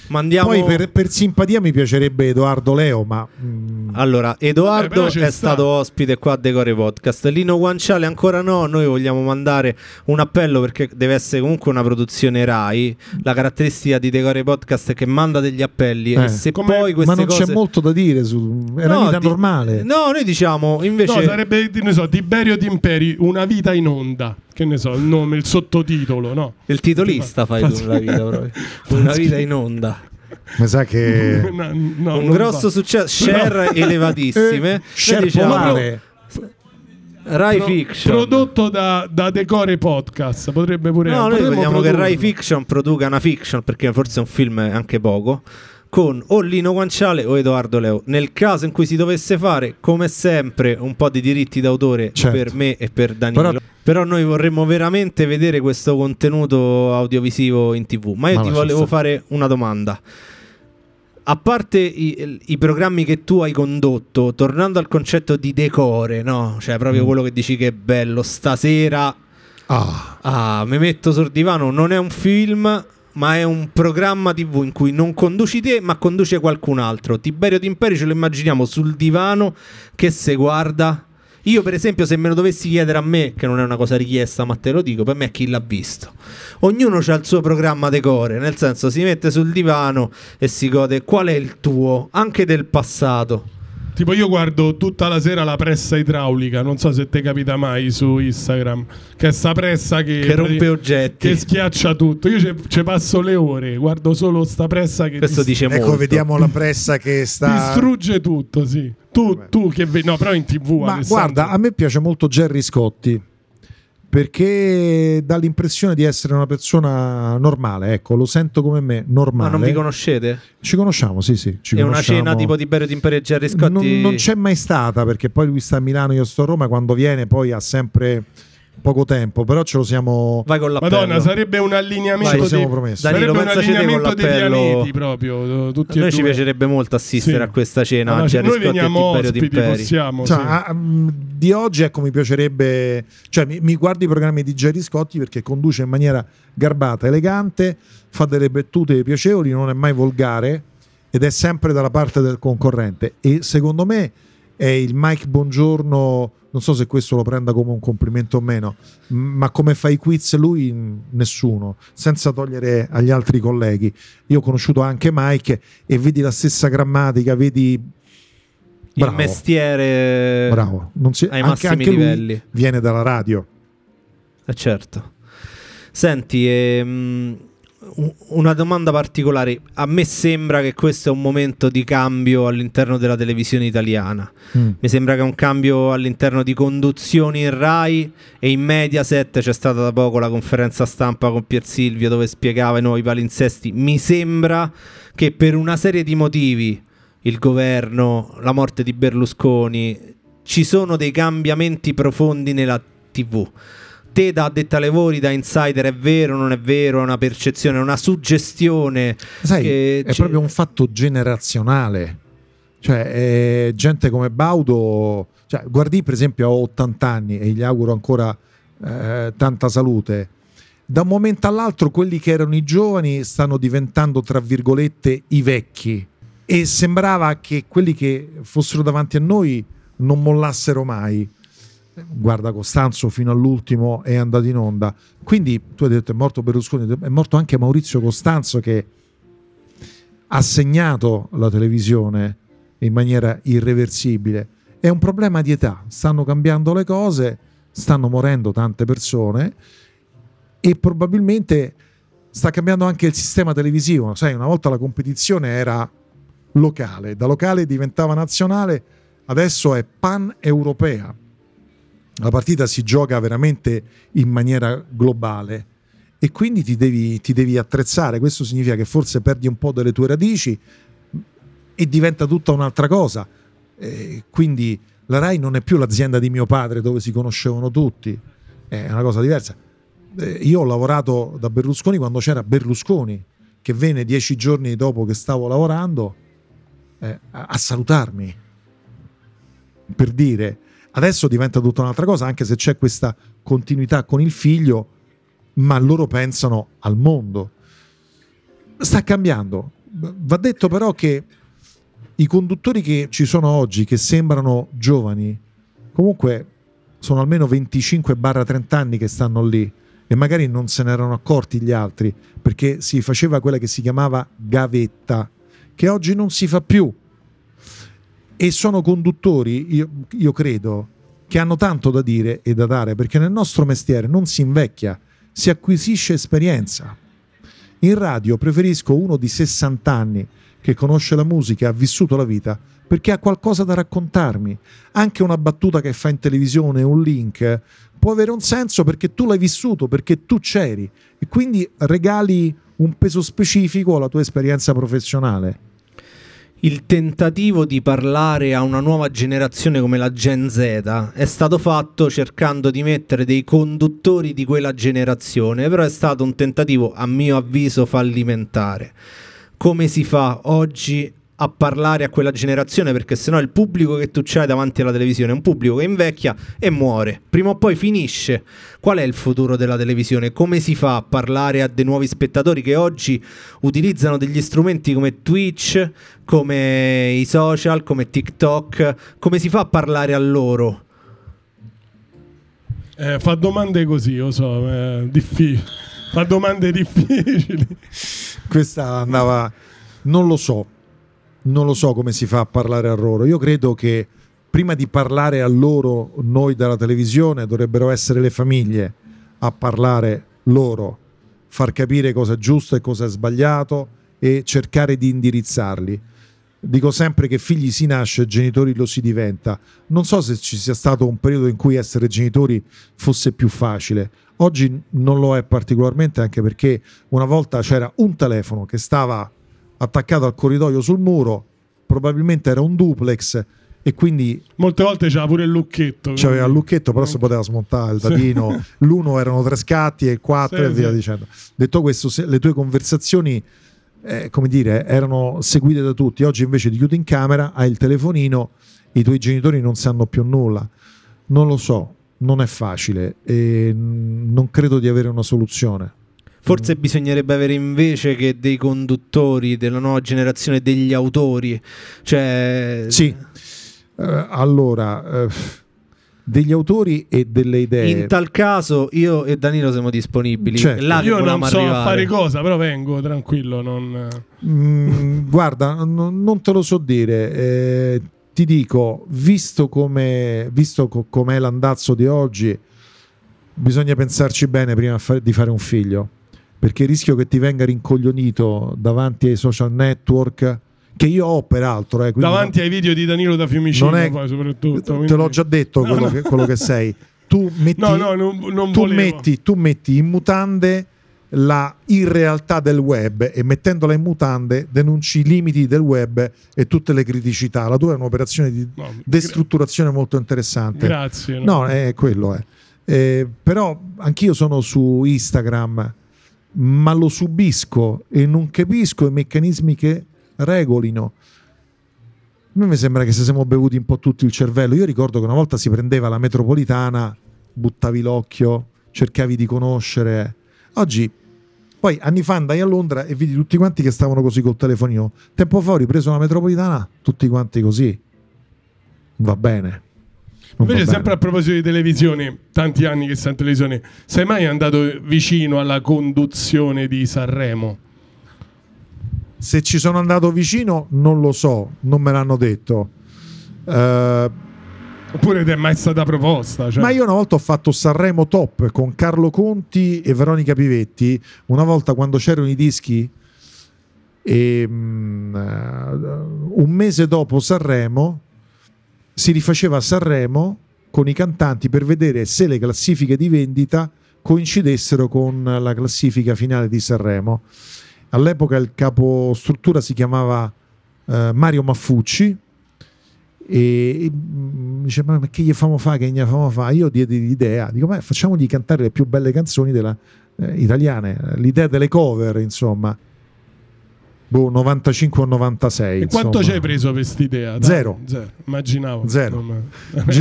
Speaker 1: Mandiamo...
Speaker 3: Poi per, per, simpatia mi piacerebbe Edoardo Leo, ma...
Speaker 1: Mm. Allora, Edoardo Vabbè, è sta. stato ospite qua a Decore Podcast. Lino Guanciale ancora no, noi vogliamo mandare un appello perché deve essere comunque una produzione RAI. La caratteristica di Decore Podcast è che manda degli appelli eh. e se Come... poi queste
Speaker 3: Ma non
Speaker 1: cose...
Speaker 3: c'è molto da dire su... È no, una vita di... normale.
Speaker 1: No, noi diciamo invece... No,
Speaker 2: sarebbe, ne so, Tiberio Timperi, una vita in onda che ne so, il nome, il sottotitolo, no?
Speaker 1: Il titolista fai tu nella vita proprio. Una vita in onda.
Speaker 3: Mi sa che
Speaker 1: no, no, un grosso va. successo, share no. elevatissime. Eh,
Speaker 3: share diciamo,
Speaker 1: Rai Pro, Fiction
Speaker 2: prodotto da, da, Decore Podcast potrebbe pure
Speaker 1: no noi vogliamo che Rai Fiction produca una fiction perché forse è un film è anche poco con o Lino Guanciale o Edoardo Leo. Nel caso in cui si dovesse fare, come sempre, un po' di diritti d'autore certo. per me e per Danilo. Però... Però... noi vorremmo veramente vedere questo contenuto audiovisivo in tv. Ma io Ma ti volevo fare una domanda. A parte i, i, programmi che tu hai condotto, tornando al concetto di decore, no? Cioè, proprio mm. quello che dici che è bello, stasera. Ah. ah, mi metto sul divano, non è un film, ma è un programma TV in cui non conduci te, ma conduce qualcun altro. Tiberio Timperi ce lo immaginiamo sul divano che se guarda. Io, per esempio, se me lo dovessi chiedere a me, che non è una cosa richiesta, ma te lo dico, per me è chi l'ha visto. Ognuno ha il suo programma decore, nel senso si mette sul divano e si gode qual è il tuo, anche del passato.
Speaker 2: Tipo io guardo tutta la sera la pressa idraulica, non so se ti capita mai su Instagram, che è sta pressa che,
Speaker 1: che rompe oggetti,
Speaker 2: che schiaccia tutto. Io ci passo le ore, guardo solo sta pressa che
Speaker 1: Questo
Speaker 2: dist-
Speaker 1: dice
Speaker 3: ecco,
Speaker 1: molto.
Speaker 3: vediamo la pressa che sta
Speaker 2: distrugge tutto, sì. Tu, tu che vedi, no, però in TV
Speaker 3: Ma Alessandro. guarda, a me piace molto Jerry Scotti perché dà l'impressione di essere una persona normale, ecco, lo sento come me, normale.
Speaker 1: Ma non vi conoscete?
Speaker 3: Ci conosciamo, sì, sì. Ci
Speaker 1: è una cena tipo di Berio Timperi e Gerry Scotti?
Speaker 3: Non, non c'è mai stata, perché poi lui sta a Milano, io sto a Roma, quando viene poi ha sempre poco tempo, però ce lo siamo.
Speaker 2: Vai con l'appello. Madonna, sarebbe un allineamento.
Speaker 3: Vai, siamo promessi.
Speaker 2: Danilo, sarebbe un allineamento dei pianeti proprio. Tutti
Speaker 1: a noi ci piacerebbe molto assistere sì. a questa cena.
Speaker 2: Allora, noi veniamo ospiti, possiamo.
Speaker 3: Cioè, sì. a, di oggi, ecco, mi piacerebbe. Cioè, mi, mi guardi i programmi di Gerry Scotti perché conduce in maniera garbata, elegante, fa delle battute piacevoli, non è mai volgare ed è sempre dalla parte del concorrente. E secondo me è il Mike Buongiorno non so se questo lo prenda come un complimento o meno, ma come fa i quiz lui nessuno, senza togliere agli altri colleghi. Io ho conosciuto anche Mike e vedi la stessa grammatica, vedi
Speaker 1: Bravo. il mestiere
Speaker 3: Bravo. Non si,
Speaker 1: ai
Speaker 3: anche,
Speaker 1: massimi
Speaker 3: anche
Speaker 1: livelli.
Speaker 3: Viene dalla radio.
Speaker 1: Eh certo. Senti, ehm, una domanda particolare. A me sembra che questo è un momento di cambio all'interno della televisione italiana. Mm. Mi sembra che è un cambio all'interno di conduzioni in Rai e in Mediaset c'è stata da poco la conferenza stampa con Pier Silvio dove spiegava i nuovi palinsesti. Mi sembra che per una serie di motivi, il governo, la morte di Berlusconi, ci sono dei cambiamenti profondi nella TV te da addetta ai lavori, da insider, è vero, non è vero, è una percezione, è una suggestione.
Speaker 3: Sai, è c'è... proprio un fatto generazionale. Cioè, eh, gente come Baudo, cioè, guardi per esempio a 80 anni e gli auguro ancora eh, tanta salute. Da un momento all'altro quelli che erano i giovani stanno diventando, tra virgolette, i vecchi. E sembrava che quelli che fossero davanti a noi non mollassero mai guarda Costanzo fino all'ultimo è andato in onda. Quindi tu hai detto è morto Berlusconi, è morto anche Maurizio Costanzo che ha segnato la televisione in maniera irreversibile. È un problema di età, stanno cambiando le cose, stanno morendo tante persone e probabilmente sta cambiando anche il sistema televisivo. Sai, una volta la competizione era locale, da locale diventava nazionale, adesso è pan-europea. La partita si gioca veramente in maniera globale e quindi ti devi, ti devi attrezzare. Questo significa che forse perdi un po' delle tue radici e diventa tutta un'altra cosa. Eh, quindi la RAI non è più l'azienda di mio padre dove si conoscevano tutti, è una cosa diversa. Eh, io ho lavorato da Berlusconi quando c'era Berlusconi, che venne dieci giorni dopo che stavo lavorando eh, a, a salutarmi. Per dire, adesso diventa tutta un'altra cosa, anche se c'è questa continuità con il figlio, ma loro pensano al mondo. Sta cambiando. Va detto però che i conduttori che ci sono oggi, che sembrano giovani, comunque sono almeno 25-30 anni che stanno lì e magari non se ne erano accorti gli altri perché si faceva quella che si chiamava gavetta, che oggi non si fa più. E sono conduttori, io, io credo, che hanno tanto da dire e da dare perché nel nostro mestiere non si invecchia, si acquisisce esperienza. In radio preferisco uno di 60 anni che conosce la musica, ha vissuto la vita, perché ha qualcosa da raccontarmi. Anche una battuta che fa in televisione, un link, può avere un senso perché tu l'hai vissuto, perché tu c'eri e quindi regali un peso specifico alla tua esperienza professionale.
Speaker 1: Il tentativo di parlare a una nuova generazione come la Gen Z è stato fatto cercando di mettere dei conduttori di quella generazione, però è stato un tentativo a mio avviso fallimentare. Come si fa oggi a parlare a quella generazione perché sennò il pubblico che tu c'hai davanti alla televisione è un pubblico che invecchia e muore. Prima o poi finisce. Qual è il futuro della televisione? Come si fa a parlare a dei nuovi spettatori che oggi utilizzano degli strumenti come Twitch, come i social, come TikTok? Come si fa a parlare a loro?
Speaker 2: Eh, fa domande così, lo so, è difficile. Fa domande difficili.
Speaker 3: Questa andava... Non lo so, non lo so come si fa a parlare a loro. Io credo che prima di parlare a loro, noi dalla televisione, dovrebbero essere le famiglie a parlare loro, far capire cosa è giusto e cosa è sbagliato e cercare di indirizzarli. Dico sempre che figli si nasce, genitori lo si diventa. Non so se ci sia stato un periodo in cui essere genitori fosse più facile. Oggi non lo è particolarmente anche perché una volta c'era un telefono che stava attaccato al corridoio sul muro, probabilmente era un duplex e quindi
Speaker 2: molte volte c'era pure il lucchetto
Speaker 3: c'aveva il lucchetto però si poteva smontare il datino sì. l'uno erano tre scatti e quattro sì, e via sì. dicendo detto questo le tue conversazioni eh, come dire erano seguite da tutti oggi invece ti chiudi in camera hai il telefonino i tuoi genitori non sanno più nulla non lo so non è facile e non credo di avere una soluzione.
Speaker 1: Forse mm. bisognerebbe avere invece che dei conduttori della nuova generazione degli autori. Cioè...
Speaker 3: Sì, uh, allora... Uh, degli autori e delle idee.
Speaker 1: In tal caso io e Danilo siamo disponibili.
Speaker 2: Certo. io non so arrivare. fare cosa, però vengo tranquillo. Non...
Speaker 3: Mm, guarda, n- non te lo so dire. Eh, ti dico, visto come visto co- com'è l'andazzo di oggi, bisogna pensarci bene prima di fare un figlio, perché il rischio che ti venga rincoglionito davanti ai social network che io ho peraltro eh,
Speaker 2: davanti non, ai video di Danilo da Fiumicino è, poi soprattutto
Speaker 3: quindi... te l'ho già detto quello, no, Che, quello che sei tu metti,
Speaker 2: no, no, non, non
Speaker 3: tu, metti, tu metti in mutande la irrealtà del web e mettendola in mutande denunci i limiti del web e tutte le criticità. La tua è un'operazione di no, destrutturazione molto interessante.
Speaker 2: Grazie.
Speaker 3: No, no è quello è. Eh, però anch'io sono su Instagram, ma lo subisco e non capisco i meccanismi che regolino. A me mi sembra che se siamo bevuti un po' tutti il cervello. Io ricordo che una volta si prendeva la metropolitana, buttavi l'occhio, cercavi di conoscere. Oggi poi anni fa andai a Londra e vidi tutti quanti che stavano così col telefonino. Tempo fa ho ripreso la metropolitana, tutti quanti così. Va bene.
Speaker 2: Invece, sempre a proposito di televisione, tanti anni che sei in televisione, sei mai andato vicino alla conduzione di Sanremo?
Speaker 3: Se ci sono andato vicino, non lo so, non me l'hanno detto. Uh,
Speaker 2: Oppure ti è mai stata proposta? Cioè.
Speaker 3: Ma io una volta ho fatto Sanremo Top con Carlo Conti e Veronica Pivetti. Una volta quando c'erano i dischi, e, um, un mese dopo Sanremo si rifaceva Sanremo con i cantanti per vedere se le classifiche di vendita coincidessero con la classifica finale di Sanremo. All'epoca il capo struttura si chiamava uh, Mario Maffucci e mm, dice ma che gli famo fare che gli famo fare io diedi l'idea dico ma facciamogli cantare le più belle canzoni della, eh, italiane l'idea delle cover insomma boh, 95 o 96
Speaker 2: e quanto ci hai preso per quest'idea?
Speaker 3: Zero.
Speaker 2: Zero. Immaginavo.
Speaker 3: Zero.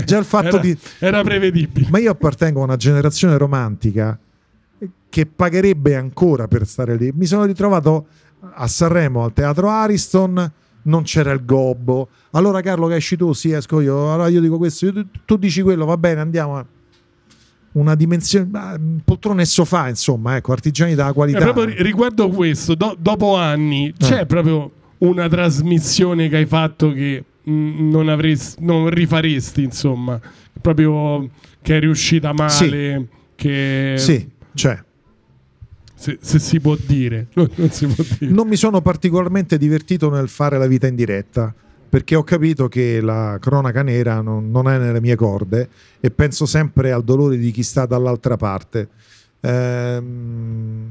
Speaker 3: Già il fatto
Speaker 2: era,
Speaker 3: di...
Speaker 2: Era prevedibile.
Speaker 3: Ma io appartengo a una generazione romantica che pagherebbe ancora per stare lì. Mi sono ritrovato a Sanremo al Teatro Ariston non c'era il gobbo. Allora Carlo che esci tu? Sì, esco io. Allora io dico questo, io, tu dici quello, va bene, andiamo. Una dimensione, poltrone e sofà, insomma, ecco, artigiani della qualità.
Speaker 2: Eh, proprio riguardo questo, do, dopo anni, c'è eh. proprio una trasmissione che hai fatto che mh, non, avresti, non rifaresti, insomma, proprio che è riuscita male.
Speaker 3: Sì,
Speaker 2: che...
Speaker 3: sì c'è.
Speaker 2: Se, se, si può dire. Non, si può dire.
Speaker 3: Non mi sono particolarmente divertito nel fare la vita in diretta perché ho capito che la cronaca nera non, non, è nelle mie corde e penso sempre al dolore di chi sta dall'altra parte. Ehm,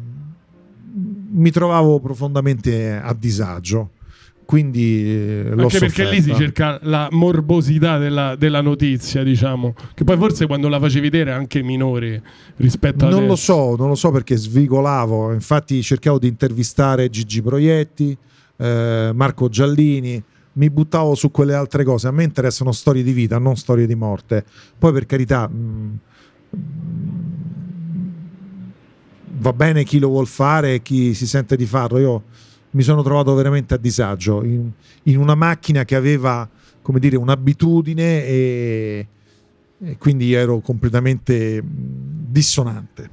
Speaker 3: mi trovavo profondamente a disagio quindi eh,
Speaker 2: anche perché lì si cerca la morbosità della, della, notizia diciamo che poi forse quando la facevi vedere è anche minore rispetto a
Speaker 3: non adesso. lo so non lo so perché svigolavo infatti cercavo di intervistare Gigi Proietti eh, Marco Giallini mi buttavo su quelle altre cose. A me interessano storie di vita non storie di morte. Poi per carità mh, va bene chi lo vuol fare e chi si sente di farlo. Io mi sono trovato veramente a disagio. In, in una macchina che aveva come dire un'abitudine e, e quindi ero completamente dissonante.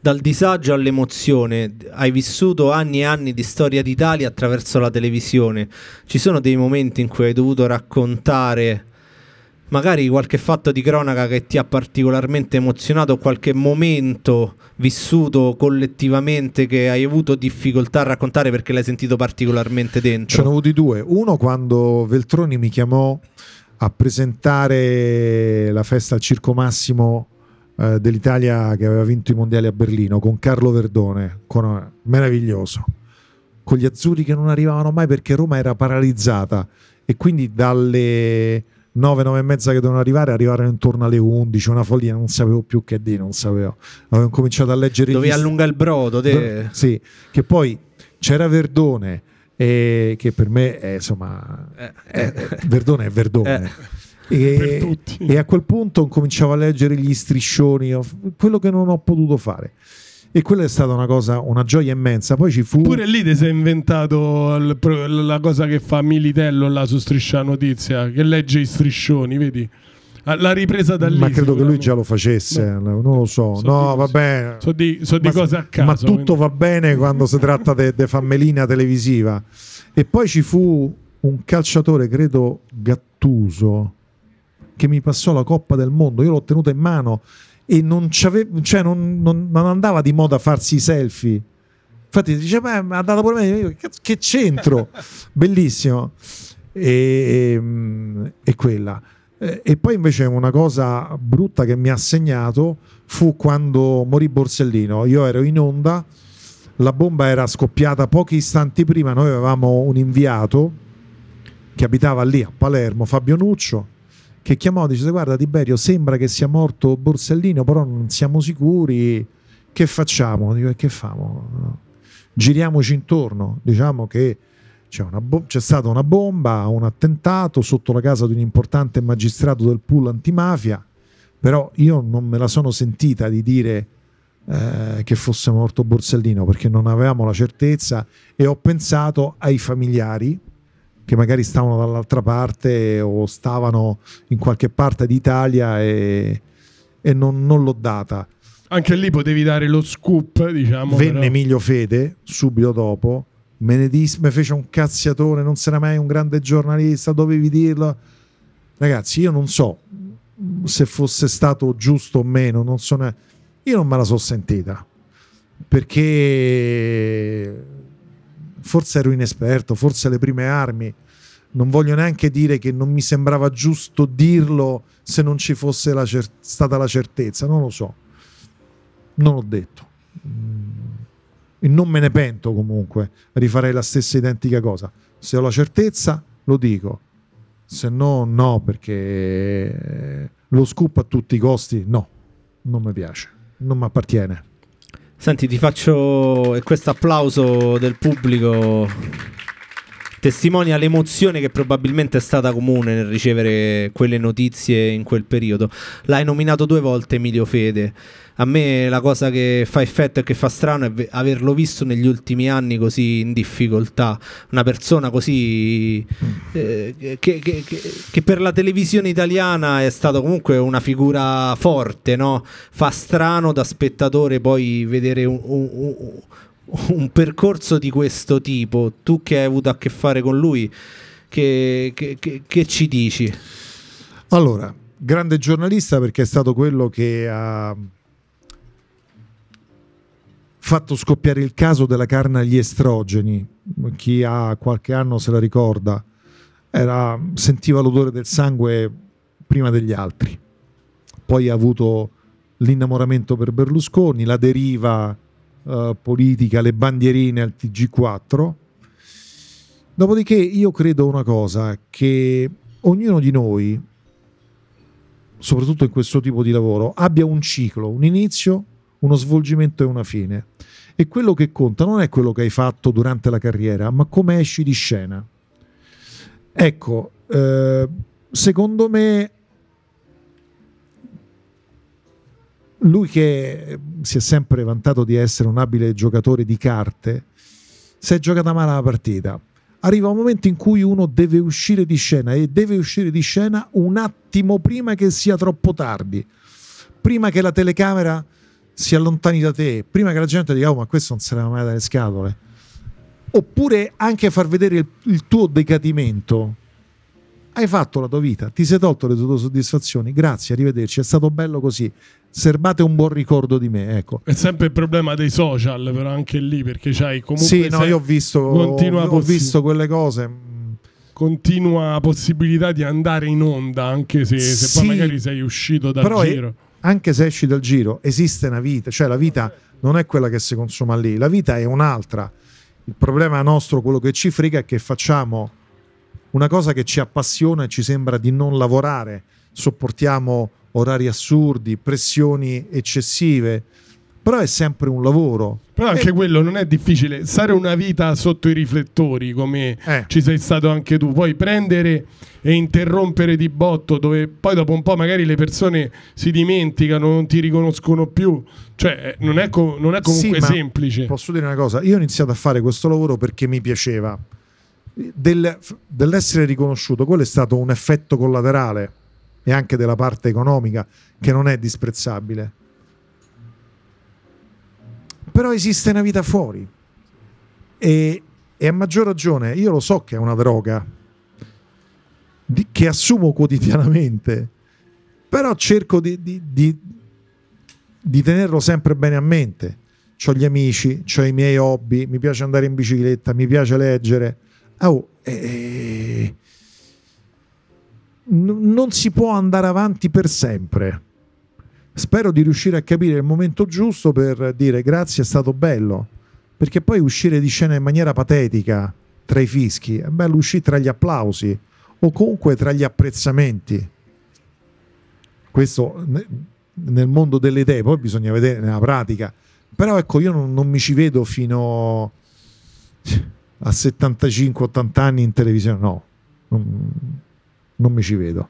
Speaker 1: Dal disagio all'emozione, hai vissuto anni e anni di storia d'Italia attraverso la televisione. Ci sono dei momenti in cui hai dovuto raccontare magari qualche fatto di cronaca che ti ha particolarmente emozionato, qualche momento vissuto collettivamente che hai avuto difficoltà a raccontare perché l'hai sentito particolarmente dentro?
Speaker 3: Ce ne ho avuti due. Uno quando Veltroni mi chiamò a presentare la festa al Circo Massimo eh, dell'Italia che aveva vinto i mondiali a Berlino con Carlo Verdone, con, meraviglioso, con gli azzurri che non arrivavano mai perché Roma era paralizzata e quindi dalle 9, 9 e mezza che dovevano arrivare, arrivarono intorno alle 11, una follia, non sapevo più che dire, non sapevo. Avevo cominciato a leggere...
Speaker 1: Dovevi allungare il brodo, te.
Speaker 3: Sì, che poi c'era Verdone, eh, che per me è insomma... Eh, eh, Verdone è Verdone.
Speaker 2: E,
Speaker 3: e, a quel punto cominciavo a leggere gli striscioni, quello che non ho potuto fare. E quella è stata una cosa, una gioia immensa. Poi ci fu.
Speaker 2: Pure lì ti sei inventato la cosa che fa Militello là su Striscia Notizia, che legge i striscioni, vedi? Ah, la ripresa da lì.
Speaker 3: Ma credo che lui già lo facesse, no. non lo so. so no, va bene.
Speaker 2: So di, so di cose a caso.
Speaker 3: Ma tutto quindi. va bene quando si tratta di fammelina televisiva. E poi ci fu un calciatore, credo Gattuso, che mi passò la Coppa del Mondo. Io l'ho tenuta in mano e non, cioè non, non, non, andava di moda farsi i selfie. Infatti dice, ma è andata pure me, che c'entro? Bellissimo. E, e, ehm, e quella. E poi invece una cosa brutta che mi ha segnato fu quando morì Borsellino. Io ero in onda, la bomba era scoppiata pochi istanti prima, noi avevamo un inviato che abitava lì a Palermo, Fabio Nuccio, che chiamò e dice guarda Tiberio sembra che sia morto Borsellino però non siamo sicuri che facciamo? Dico, che famo? giriamoci intorno diciamo che c'è, bo- c'è, stata una bomba un attentato sotto la casa di un importante magistrato del pool antimafia però io non me la sono sentita di dire eh, che fosse morto Borsellino perché non avevamo la certezza e ho pensato ai familiari che magari stavano dall'altra parte o stavano in qualche parte d'Italia e, e non, non, l'ho data.
Speaker 2: Anche lì potevi dare lo scoop, diciamo.
Speaker 3: Venne
Speaker 2: però.
Speaker 3: Emilio Fede subito dopo me ne dis, me fece un cazziatore, non sarà mai un grande giornalista, dovevi dirlo. Ragazzi, io non so se fosse stato giusto o meno, non so ne... io non me la so sentita perché forse ero inesperto, forse le prime armi. Non voglio neanche dire che non mi sembrava giusto dirlo se non ci fosse la cer- stata la certezza, non lo so. Non l'ho detto. Mm. E non me ne pento comunque, rifarei la stessa identica cosa. Se ho la certezza, lo dico. Se no, no, perché lo scoop a tutti i costi, no, non mi piace, non mi appartiene.
Speaker 1: Senti, ti faccio questo applauso del pubblico testimonia l'emozione che probabilmente è stata comune nel ricevere quelle notizie in quel periodo. L'hai nominato due volte Emilio Fede. A me la cosa che fa effetto e che fa strano è averlo visto negli ultimi anni così in difficoltà. Una persona così eh, che, che, che, che, per la televisione italiana è stata comunque una figura forte, no? Fa strano da spettatore poi vedere un, un, un un percorso di questo tipo, tu che hai avuto a che fare con lui, che, che, che, che, ci dici?
Speaker 3: Allora, grande giornalista perché è stato quello che ha fatto scoppiare il caso della carne agli estrogeni. Chi ha qualche anno se la ricorda, Era, sentiva l'odore del sangue prima degli altri. Poi ha avuto l'innamoramento per Berlusconi, la deriva uh, politica, le bandierine al TG4. Dopodiché io credo una cosa, che ognuno di noi, soprattutto in questo tipo di lavoro, abbia un ciclo, un inizio, uno svolgimento e una fine. E quello che conta non è quello che hai fatto durante la carriera, ma come esci di scena. Ecco, eh, secondo me lui che si è sempre vantato di essere un abile giocatore di carte, si è giocata male la partita. Arriva un momento in cui uno deve uscire di scena e deve uscire di scena un attimo prima che sia troppo tardi, prima che la telecamera si allontani da te, prima che la gente dica oh ma questo non se ne va mai dalle scatole. Oppure anche far vedere il, il tuo decadimento hai fatto la tua vita, ti sei tolto le tue soddisfazioni, grazie, arrivederci, è stato bello così. Serbate un buon ricordo di me, ecco.
Speaker 2: È sempre il problema dei social, però anche lì, perché c'hai comunque...
Speaker 3: Sì, no, io ho visto, ho, ho visto quelle cose
Speaker 2: continua possibilità di andare in onda anche se, se sì, poi magari sei uscito dal giro.
Speaker 3: È, anche se esci dal giro, esiste una vita, cioè la vita non è quella che si consuma lì, la vita è un'altra. Il problema nostro, quello che ci frega è che facciamo una cosa che ci appassiona e ci sembra di non lavorare, sopportiamo orari assurdi, pressioni eccessive, però è sempre un lavoro.
Speaker 2: Però anche e... quello non è difficile, stare una vita sotto i riflettori come eh. ci sei stato anche tu, poi prendere e interrompere di botto dove poi dopo un po' magari le persone si dimenticano, non ti riconoscono più, cioè eh, non è, co- non è comunque sì, semplice.
Speaker 3: Posso dire una cosa, io ho iniziato a fare questo lavoro perché mi piaceva del, dell'essere riconosciuto, quello è stato un effetto collaterale e anche della parte economica che non è disprezzabile. Però esiste una vita fuori e, e a maggior ragione io lo so che è una droga di, che assumo quotidianamente, però cerco di, di, di, di tenerlo sempre bene a mente. Ho gli amici, ho i miei hobby, mi piace andare in bicicletta, mi piace leggere Oh, eh, n- non si può andare avanti per sempre. Spero di riuscire a capire il momento giusto per dire grazie, è stato bello. Perché poi uscire di scena in maniera patetica tra i fischi è bello uscire tra gli applausi o comunque tra gli apprezzamenti. Questo nel mondo delle idee, poi bisogna vedere nella pratica. Però ecco, io non, non mi ci vedo fino a 75-80 anni in televisione, no, non, non mi ci vedo.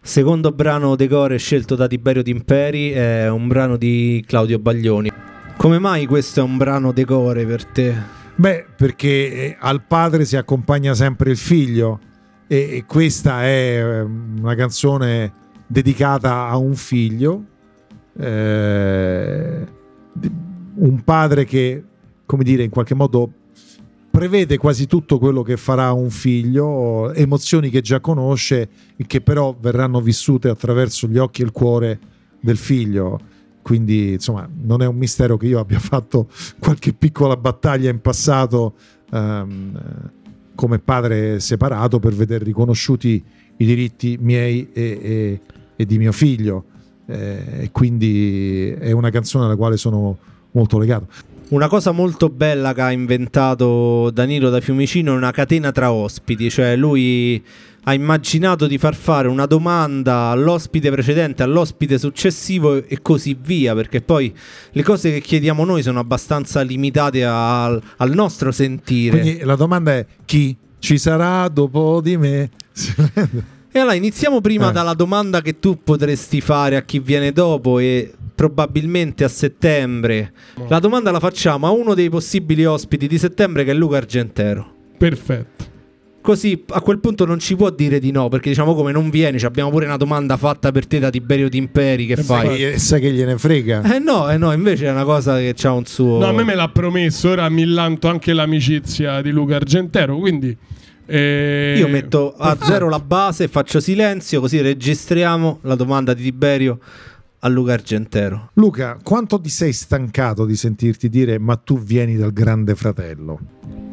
Speaker 1: Secondo brano decore scelto da Tiberio Timperi è un brano di Claudio Baglioni. Come mai questo è un brano decore per te?
Speaker 3: Beh, perché eh, al padre si accompagna sempre il figlio e questa è ehm, una canzone dedicata a un figlio, eh, un padre che, come dire, in qualche modo prevede quasi tutto quello che farà un figlio, emozioni che già conosce e che però verranno vissute attraverso gli occhi e il cuore del figlio. Quindi, insomma, non è un mistero che io abbia fatto qualche piccola battaglia in passato ehm, come padre separato per vedere riconosciuti i diritti miei e, e, e di mio figlio. Eh, quindi è una canzone alla quale sono molto legato.
Speaker 1: Una cosa molto bella che ha inventato Danilo da Fiumicino è una catena tra ospiti, cioè lui ha immaginato di far fare una domanda all'ospite precedente, all'ospite successivo e così via, perché poi le cose che chiediamo noi sono abbastanza limitate al, al nostro sentire.
Speaker 3: Quindi la domanda è chi ci sarà dopo di me?
Speaker 1: E allora iniziamo prima eh. dalla domanda che tu potresti fare a chi viene dopo e probabilmente a settembre. La domanda la facciamo a uno dei possibili ospiti di settembre che è Luca Argentero.
Speaker 2: Perfetto.
Speaker 1: Così a quel punto non ci può dire di no, perché diciamo come non vieni, abbiamo pure una domanda fatta per te da Tiberio Timperi, che e fai?
Speaker 3: Sai che gliene frega?
Speaker 1: Eh no, eh no, invece è una cosa che ha un suo...
Speaker 2: No, a me me l'ha promesso, ora mi lanto anche l'amicizia di Luca Argentero, quindi...
Speaker 1: Eh... Io metto a zero la base, faccio silenzio, così registriamo la domanda di Tiberio a Luca Argentero.
Speaker 3: Luca, quanto ti sei stancato di sentirti dire ma tu vieni dal grande fratello?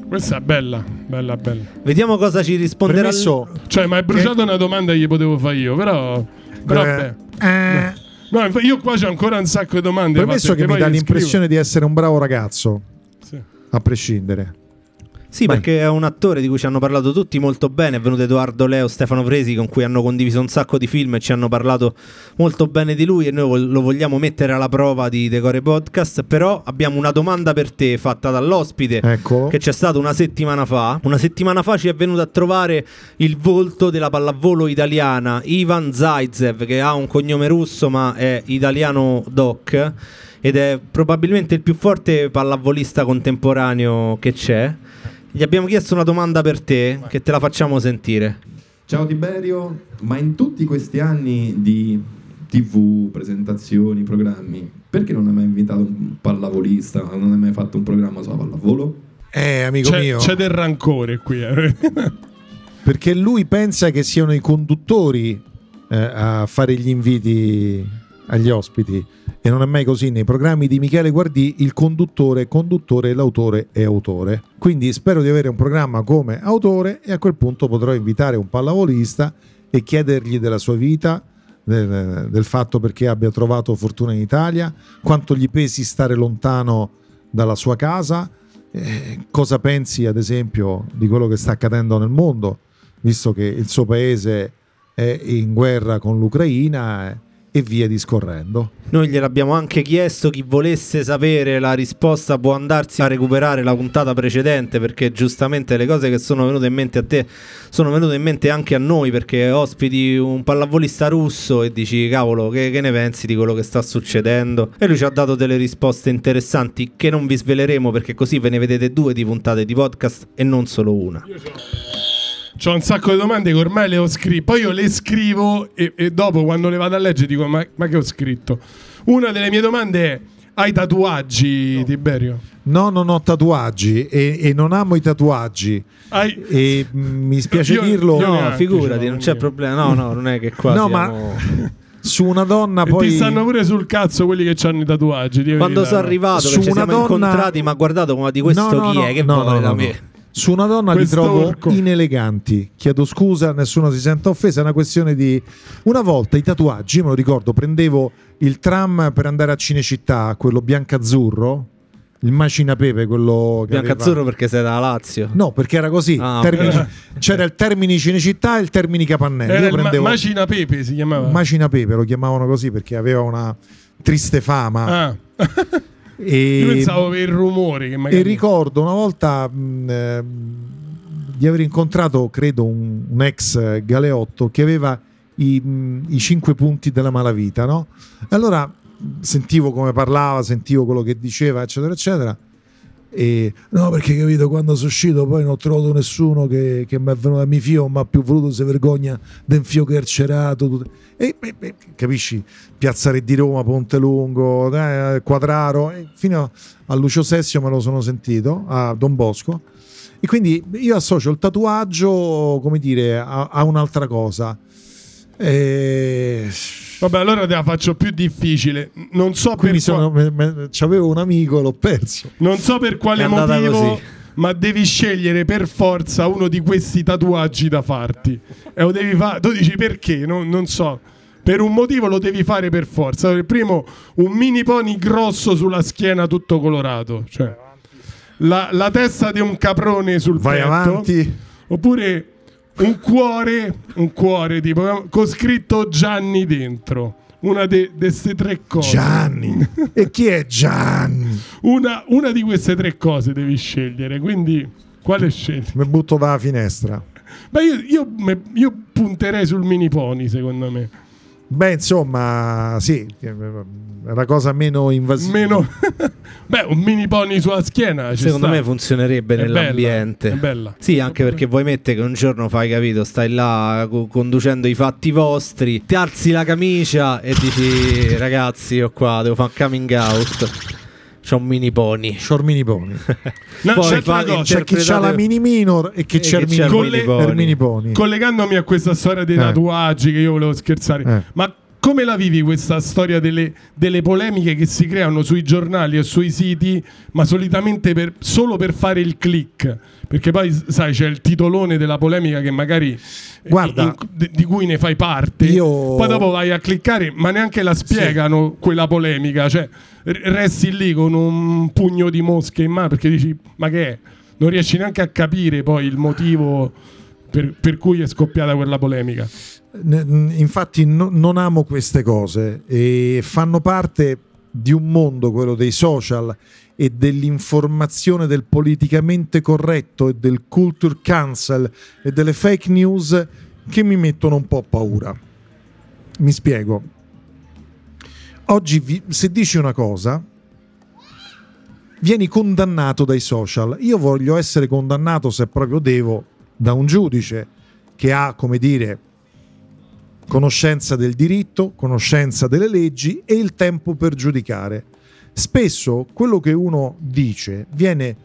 Speaker 2: Questa è bella, bella, bella.
Speaker 1: Vediamo cosa ci risponderà.
Speaker 2: Premesso, cioè, ma hai bruciato che... una domanda che gli potevo fare io, però... però beh, eh... No, io qua c'ho ancora un sacco di domande.
Speaker 3: Premesso che mi dà l'impressione di essere un bravo ragazzo. Sì. A prescindere.
Speaker 1: Sì, Vai. perché è un attore di cui ci hanno parlato tutti molto bene. È venuto Edoardo Leo, Stefano Fresi, con cui hanno condiviso un sacco di film e ci hanno parlato molto bene di lui. E noi lo vogliamo mettere alla prova di Decore Podcast. Però abbiamo una domanda per te fatta dall'ospite
Speaker 3: ecco.
Speaker 1: che c'è stato una settimana fa. Una settimana fa ci è venuto a trovare il volto della pallavolo italiana, Ivan Zaitsev, che ha un cognome russo ma è italiano doc ed è probabilmente il più forte pallavolista contemporaneo che c'è. Gli abbiamo chiesto una domanda per te, che te la facciamo sentire.
Speaker 4: Ciao Tiberio, ma in tutti questi anni di tv, presentazioni, programmi, perché non hai mai invitato un pallavolista, non hai mai fatto un programma sulla pallavolo?
Speaker 3: Eh, amico
Speaker 2: c'è,
Speaker 3: mio.
Speaker 2: C'è del rancore qui. Eh.
Speaker 3: perché lui pensa che siano i conduttori eh, a fare gli inviti agli ospiti e non è mai così. Nei programmi di Michele Guardì il conduttore è conduttore e l'autore è autore. Quindi spero di avere un programma come autore e a quel punto potrò invitare un pallavolista e chiedergli della sua vita del, del fatto perché abbia trovato fortuna in Italia quanto gli pesi stare lontano dalla sua casa eh, cosa pensi ad esempio di quello che sta accadendo nel mondo visto che il suo paese è in guerra con l'Ucraina eh, e via discorrendo.
Speaker 1: Noi gliel'abbiamo anche chiesto, chi volesse sapere la risposta può andarsi a recuperare la puntata precedente perché giustamente le cose che sono venute in mente a te sono venute in mente anche a noi perché ospiti un pallavolista russo e dici cavolo che, che ne pensi di quello che sta succedendo e lui ci ha dato delle risposte interessanti che non vi sveleremo perché così ve ne vedete due di puntate di podcast e non solo una.
Speaker 2: C'ho un sacco di domande che ormai le ho scritte. Poi io le scrivo e, e dopo quando le vado a leggere dico: ma, ma, che ho scritto? Una delle mie domande è: hai tatuaggi, no. Tiberio?
Speaker 3: No, non ho tatuaggi e, e non amo i tatuaggi. Hai... E mh, mm, mi spiace io, dirlo.
Speaker 1: Io no, figurati, non c'è problema. No, no, non è che qua. No, siamo...
Speaker 3: ma su una donna poi.
Speaker 2: Ti stanno pure sul cazzo quelli che hanno i tatuaggi.
Speaker 1: Quando sono arrivato, su ci siamo donna... incontrati, ma guardato come di questo no, no, chi è? Che vuole da me?
Speaker 3: Su una donna li trovo orco. ineleganti. Chiedo scusa, nessuno si sente offeso. È una questione di. Una volta i tatuaggi, me lo ricordo, prendevo il tram per andare a Cinecittà, quello bianco-azzurro. Il macina pepe, quello
Speaker 1: bianco-azzurro aveva... perché sei da Lazio?
Speaker 3: No, perché era così. Ah, termini... okay. C'era il termine Cinecittà e il termine Capannelli.
Speaker 2: Era
Speaker 3: io prendevo...
Speaker 2: ma- macina pepe si chiamava.
Speaker 3: Macina pepe lo chiamavano così perché aveva una triste fama.
Speaker 2: Ah. E, Io pensavo per il rumore. Che magari...
Speaker 3: E ricordo una volta mh, eh, di aver incontrato, credo, un, un ex galeotto che aveva i, mh, i, cinque punti della malavita, no? E allora sentivo come parlava, sentivo quello che diceva, eccetera, eccetera. E, no, perché capito, quando sono uscito poi non ho trovato nessuno che, che mi è venuto a mi fio, ma più voluto se vergogna del fio carcerato. Tutto. E, e, e, capisci, Piazza Re di Roma, Ponte Lungo, eh, Quadraro, fino a Lucio Sessio me lo sono sentito, a Don Bosco. E quindi io associo il tatuaggio, come dire, a, a un'altra cosa. E...
Speaker 2: Vabbè, allora te la faccio più difficile. Non so
Speaker 3: Quindi
Speaker 2: per
Speaker 3: sono, me, me, c'avevo un amico, l'ho perso.
Speaker 2: Non so per quale motivo,
Speaker 1: così.
Speaker 2: ma devi scegliere per forza uno di questi tatuaggi da farti. E lo devi fare. Tu dici perché? Non, non so. Per un motivo lo devi fare per forza. Il primo, un mini pony grosso sulla schiena, tutto colorato. Cioè, la, la testa di un caprone sul
Speaker 3: Vai
Speaker 2: petto.
Speaker 3: avanti.
Speaker 2: Oppure un cuore, un cuore tipo con scritto Gianni dentro. Una di queste tre cose.
Speaker 3: Gianni. e chi è Gianni?
Speaker 2: Una, una di queste tre cose devi scegliere, quindi quale scegli?
Speaker 3: Mi butto dalla finestra.
Speaker 2: Beh, io, io io punterei sul mini pony, secondo me.
Speaker 3: Beh, insomma, sì, è la cosa meno invasiva.
Speaker 2: Meno... Beh, un mini pony sulla schiena. ci
Speaker 1: Secondo
Speaker 2: sta.
Speaker 1: me funzionerebbe
Speaker 2: È
Speaker 1: nell'ambiente.
Speaker 2: bella, è bella.
Speaker 1: Sì, anche perché vuoi mettere che un giorno fai capito, stai là co- conducendo i fatti vostri, ti alzi la camicia e dici ragazzi, io qua devo fare un coming out. C'ho un mini pony.
Speaker 3: Shormini Pony.
Speaker 2: No,
Speaker 1: Poi
Speaker 2: c'è altra
Speaker 1: fa-
Speaker 2: cosa.
Speaker 3: C'è chi c'ha la mini minor e chi
Speaker 1: E
Speaker 3: c'è il mini,
Speaker 2: il mini
Speaker 3: pony.
Speaker 2: pony.
Speaker 3: mini pony.
Speaker 2: Collegandomi a questa storia dei
Speaker 3: Eh.
Speaker 2: tatuaggi che io volevo scherzare,
Speaker 3: Eh.
Speaker 2: ma come la vivi questa storia delle, delle polemiche che si creano sui giornali o sui siti, ma solitamente per- solo per fare il click? Perché poi, sai, c'è il titolone della polemica che magari eh,
Speaker 3: Guarda,
Speaker 2: in- di, di cui ne fai parte.
Speaker 3: io-
Speaker 2: Poi dopo vai a cliccare, ma neanche la spiegano quella polemica. Cioè, resti lì con un pugno di mosche in mano perché dici, ma che è? Non riesci neanche a capire poi il motivo per, per cui è scoppiata quella polemica.
Speaker 3: Infatti no- non amo queste cose e fanno parte di un mondo, quello dei social e dell'informazione del politicamente corretto e del culture cancel e delle fake news che mi mettono un po' paura. Mi spiego. Oggi vi- se dici una cosa vieni condannato dai social. Io voglio essere condannato se proprio devo da un giudice che ha, come dire, conoscenza del diritto, conoscenza delle leggi e il tempo per giudicare. Spesso quello che uno dice viene,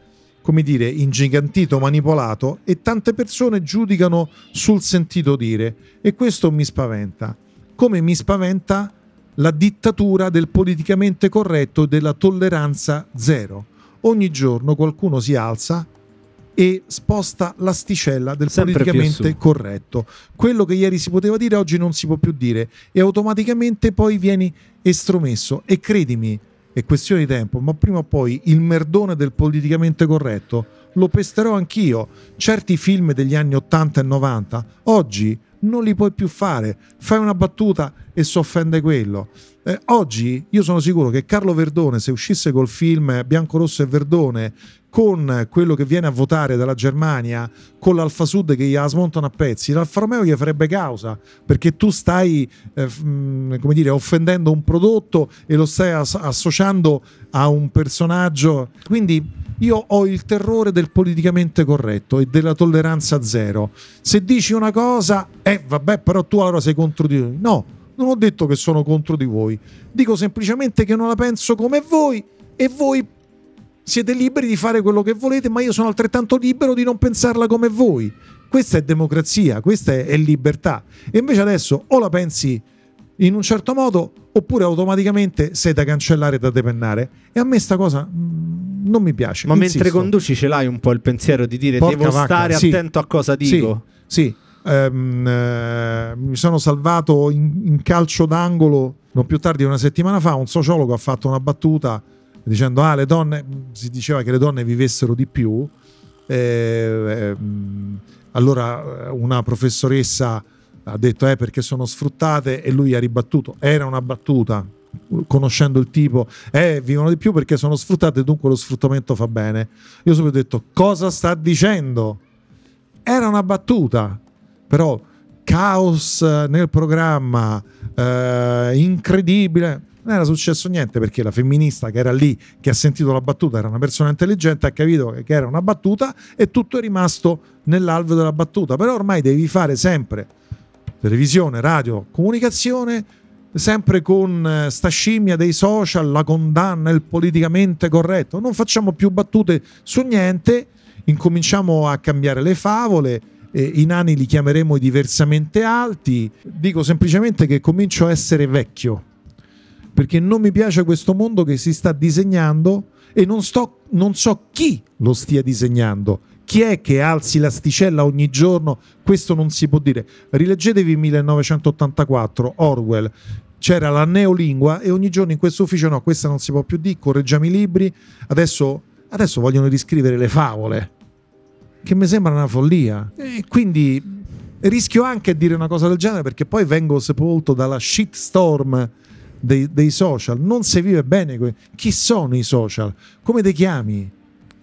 Speaker 3: come dire, ingigantito, manipolato e tante persone giudicano sul sentito dire e questo mi spaventa. Come mi spaventa la dittatura del politicamente corretto e della tolleranza zero. Ogni giorno qualcuno si alza e sposta l'asticella del
Speaker 1: Sempre
Speaker 3: politicamente corretto. Quello che ieri si poteva dire oggi non si può più dire e automaticamente poi vieni estromesso e credimi, è questione di tempo, ma prima o poi il merdone del politicamente corretto lo pesterò anch'io. Certi film degli anni 80 e 90 oggi non li puoi più fare. Fai una battuta e si offende quello. Eh, oggi io sono sicuro che Carlo Verdone, se uscisse col film Bianco, Rosso e Verdone, con quello che viene a votare dalla Germania, con l'Alfa Sud che gli smontano a pezzi, l'Alfa Romeo gli farebbe causa perché tu stai eh, mh, come dire, offendendo un prodotto e lo stai as- associando a un personaggio. Quindi io ho il terrore del politicamente corretto e della tolleranza zero. Se dici una cosa, eh vabbè, però tu allora sei contro di noi. No, non ho detto che sono contro di voi. Dico semplicemente che non la penso come voi e voi siete liberi di fare quello che volete, ma io sono altrettanto libero di non pensarla come voi. Questa è democrazia, questa è, è libertà. E invece adesso o la pensi in un certo modo oppure automaticamente sei da cancellare e da depennare. E a me sta cosa mm, non mi piace.
Speaker 1: Ma
Speaker 3: insisto.
Speaker 1: mentre conduci ce l'hai un po' il pensiero di dire
Speaker 3: Porca
Speaker 1: devo
Speaker 3: vacca,
Speaker 1: stare
Speaker 3: sì.
Speaker 1: attento a cosa dico.
Speaker 3: Sì, sì. Ehm, eh, mi sono salvato in, in calcio d'angolo non più tardi di una settimana fa. Un sociologo ha fatto una battuta dicendo: Ah, le donne si diceva che le donne vivessero di più. Eh, ehm, allora eh, una professoressa ha detto: Eh, perché sono sfruttate, e lui ha ribattuto: Era una battuta. Conoscendo il tipo, eh, vivono di più perché sono sfruttate, dunque lo sfruttamento fa bene. Io subito ho detto: Cosa sta dicendo? Era una battuta, però caos eh, nel programma, eh, incredibile. Non era successo niente perché la femminista che era lì, che ha sentito la battuta, era una persona intelligente, ha capito che era una battuta e tutto è rimasto nell'alveo della battuta. Però ormai devi fare sempre televisione, radio, comunicazione, sempre con eh, sta scimmia dei social, la condanna, il politicamente corretto. Non facciamo più battute su niente incominciamo a cambiare le favole. Eh, I nani li chiameremo diversamente alti. Dico semplicemente che comincio a essere vecchio perché non mi piace questo mondo che si sta disegnando e non, sto, non so chi lo stia disegnando. Chi è che alzi l'asticella ogni giorno? Questo non si può dire. Rileggetevi 1984, Orwell. C'era la neolingua e ogni giorno in questo ufficio no, questa non si può più dire, correggiamo i libri. Adesso, adesso vogliono riscrivere le favole, che mi sembra una follia. E quindi rischio anche a dire una cosa del genere perché poi vengo sepolto dalla shitstorm dei, dei social. Non si vive bene. Chi sono i social? Come ti chiami?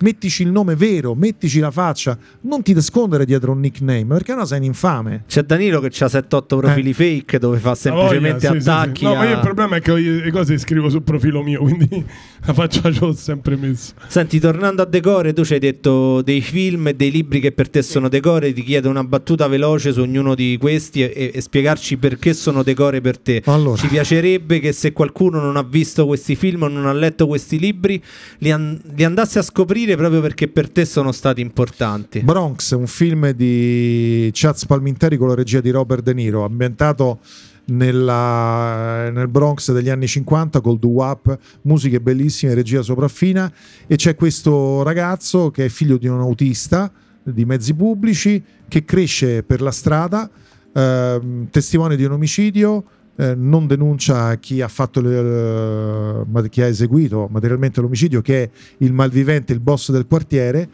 Speaker 3: Mettici il nome vero, mettici la faccia, non ti nascondere dietro un nickname, perché no sei un infame.
Speaker 1: C'è Danilo che ha 7-8 profili eh. fake dove fa semplicemente voglia, sì, attacchi. Sì, sì.
Speaker 2: No, a... ma io il problema è che le cose scrivo sul profilo mio, quindi la faccia ce l'ho sempre messa.
Speaker 1: Senti, tornando a decore, tu ci hai detto dei film e dei libri che per te sono decore, ti chiedo una battuta veloce su ognuno di questi e, e spiegarci perché sono decore per te. Allora. Ci piacerebbe che se qualcuno non ha visto questi film o non ha letto questi libri, li, an- li andasse a scoprire sentire proprio perché per te sono stati importanti.
Speaker 3: Bronx, un film di Chaz Palminteri con la regia di Robert De Niro, ambientato nella, nel Bronx degli anni 50 col doo-wop, musiche bellissime, regia sopraffina e c'è questo ragazzo che è figlio di un autista di mezzi pubblici che cresce per la strada, eh, testimone di un omicidio, eh, non denuncia chi ha, le, uh, chi ha eseguito materialmente l'omicidio, che è il malvivente, il boss del quartiere,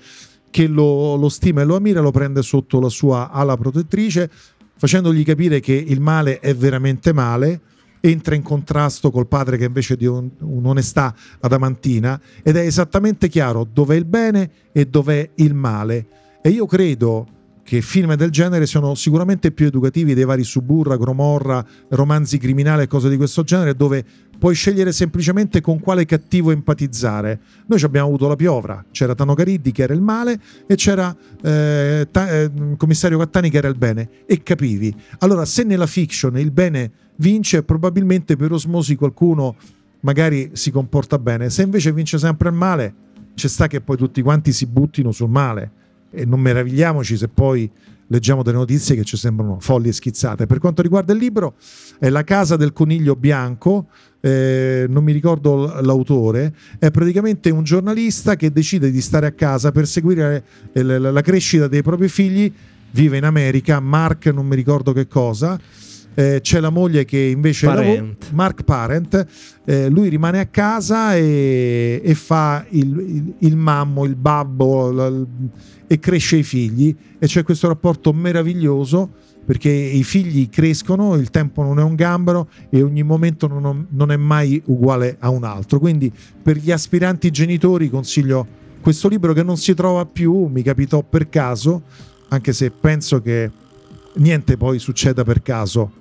Speaker 3: che lo, lo stima e lo ammira, lo prende sotto la sua ala protettrice, facendogli capire che il male è veramente male entra in contrasto col padre che invece di un, un'onestà adamantina ed è esattamente chiaro dov'è il bene e dov'è il male. E io credo che film del genere sono sicuramente più educativi dei vari Suburra, Gromorra, romanzi criminali e cose di questo genere, dove puoi scegliere semplicemente con quale cattivo empatizzare. Noi abbiamo avuto la piovra, c'era Tano Cariddi che era il male e c'era eh, ta- eh, commissario Cattani che era il bene, e capivi. Allora, se nella fiction il bene vince, probabilmente per osmosi qualcuno magari si comporta bene, se invece vince sempre il male, ci sta che poi tutti quanti si buttino sul male e non meravigliamoci se poi leggiamo delle notizie che ci sembrano folli e schizzate. Per quanto riguarda il libro, è La casa del coniglio bianco, eh, non mi ricordo l'autore, è praticamente un giornalista che decide di stare a casa per seguire eh, la, la crescita dei propri figli, vive in America, Mark non mi ricordo che cosa. Eh, c'è la moglie che invece
Speaker 1: Parent.
Speaker 3: Lavora, Mark Parent, eh, lui rimane a casa e, e fa il, il, il, mammo, il babbo, la, e cresce i figli e c'è questo rapporto meraviglioso perché i figli crescono, il tempo non è un gambero e ogni momento non, non è mai uguale a un altro. Quindi per gli aspiranti genitori consiglio questo libro che non si trova più, mi capitò per caso, anche se penso che niente poi succeda per caso.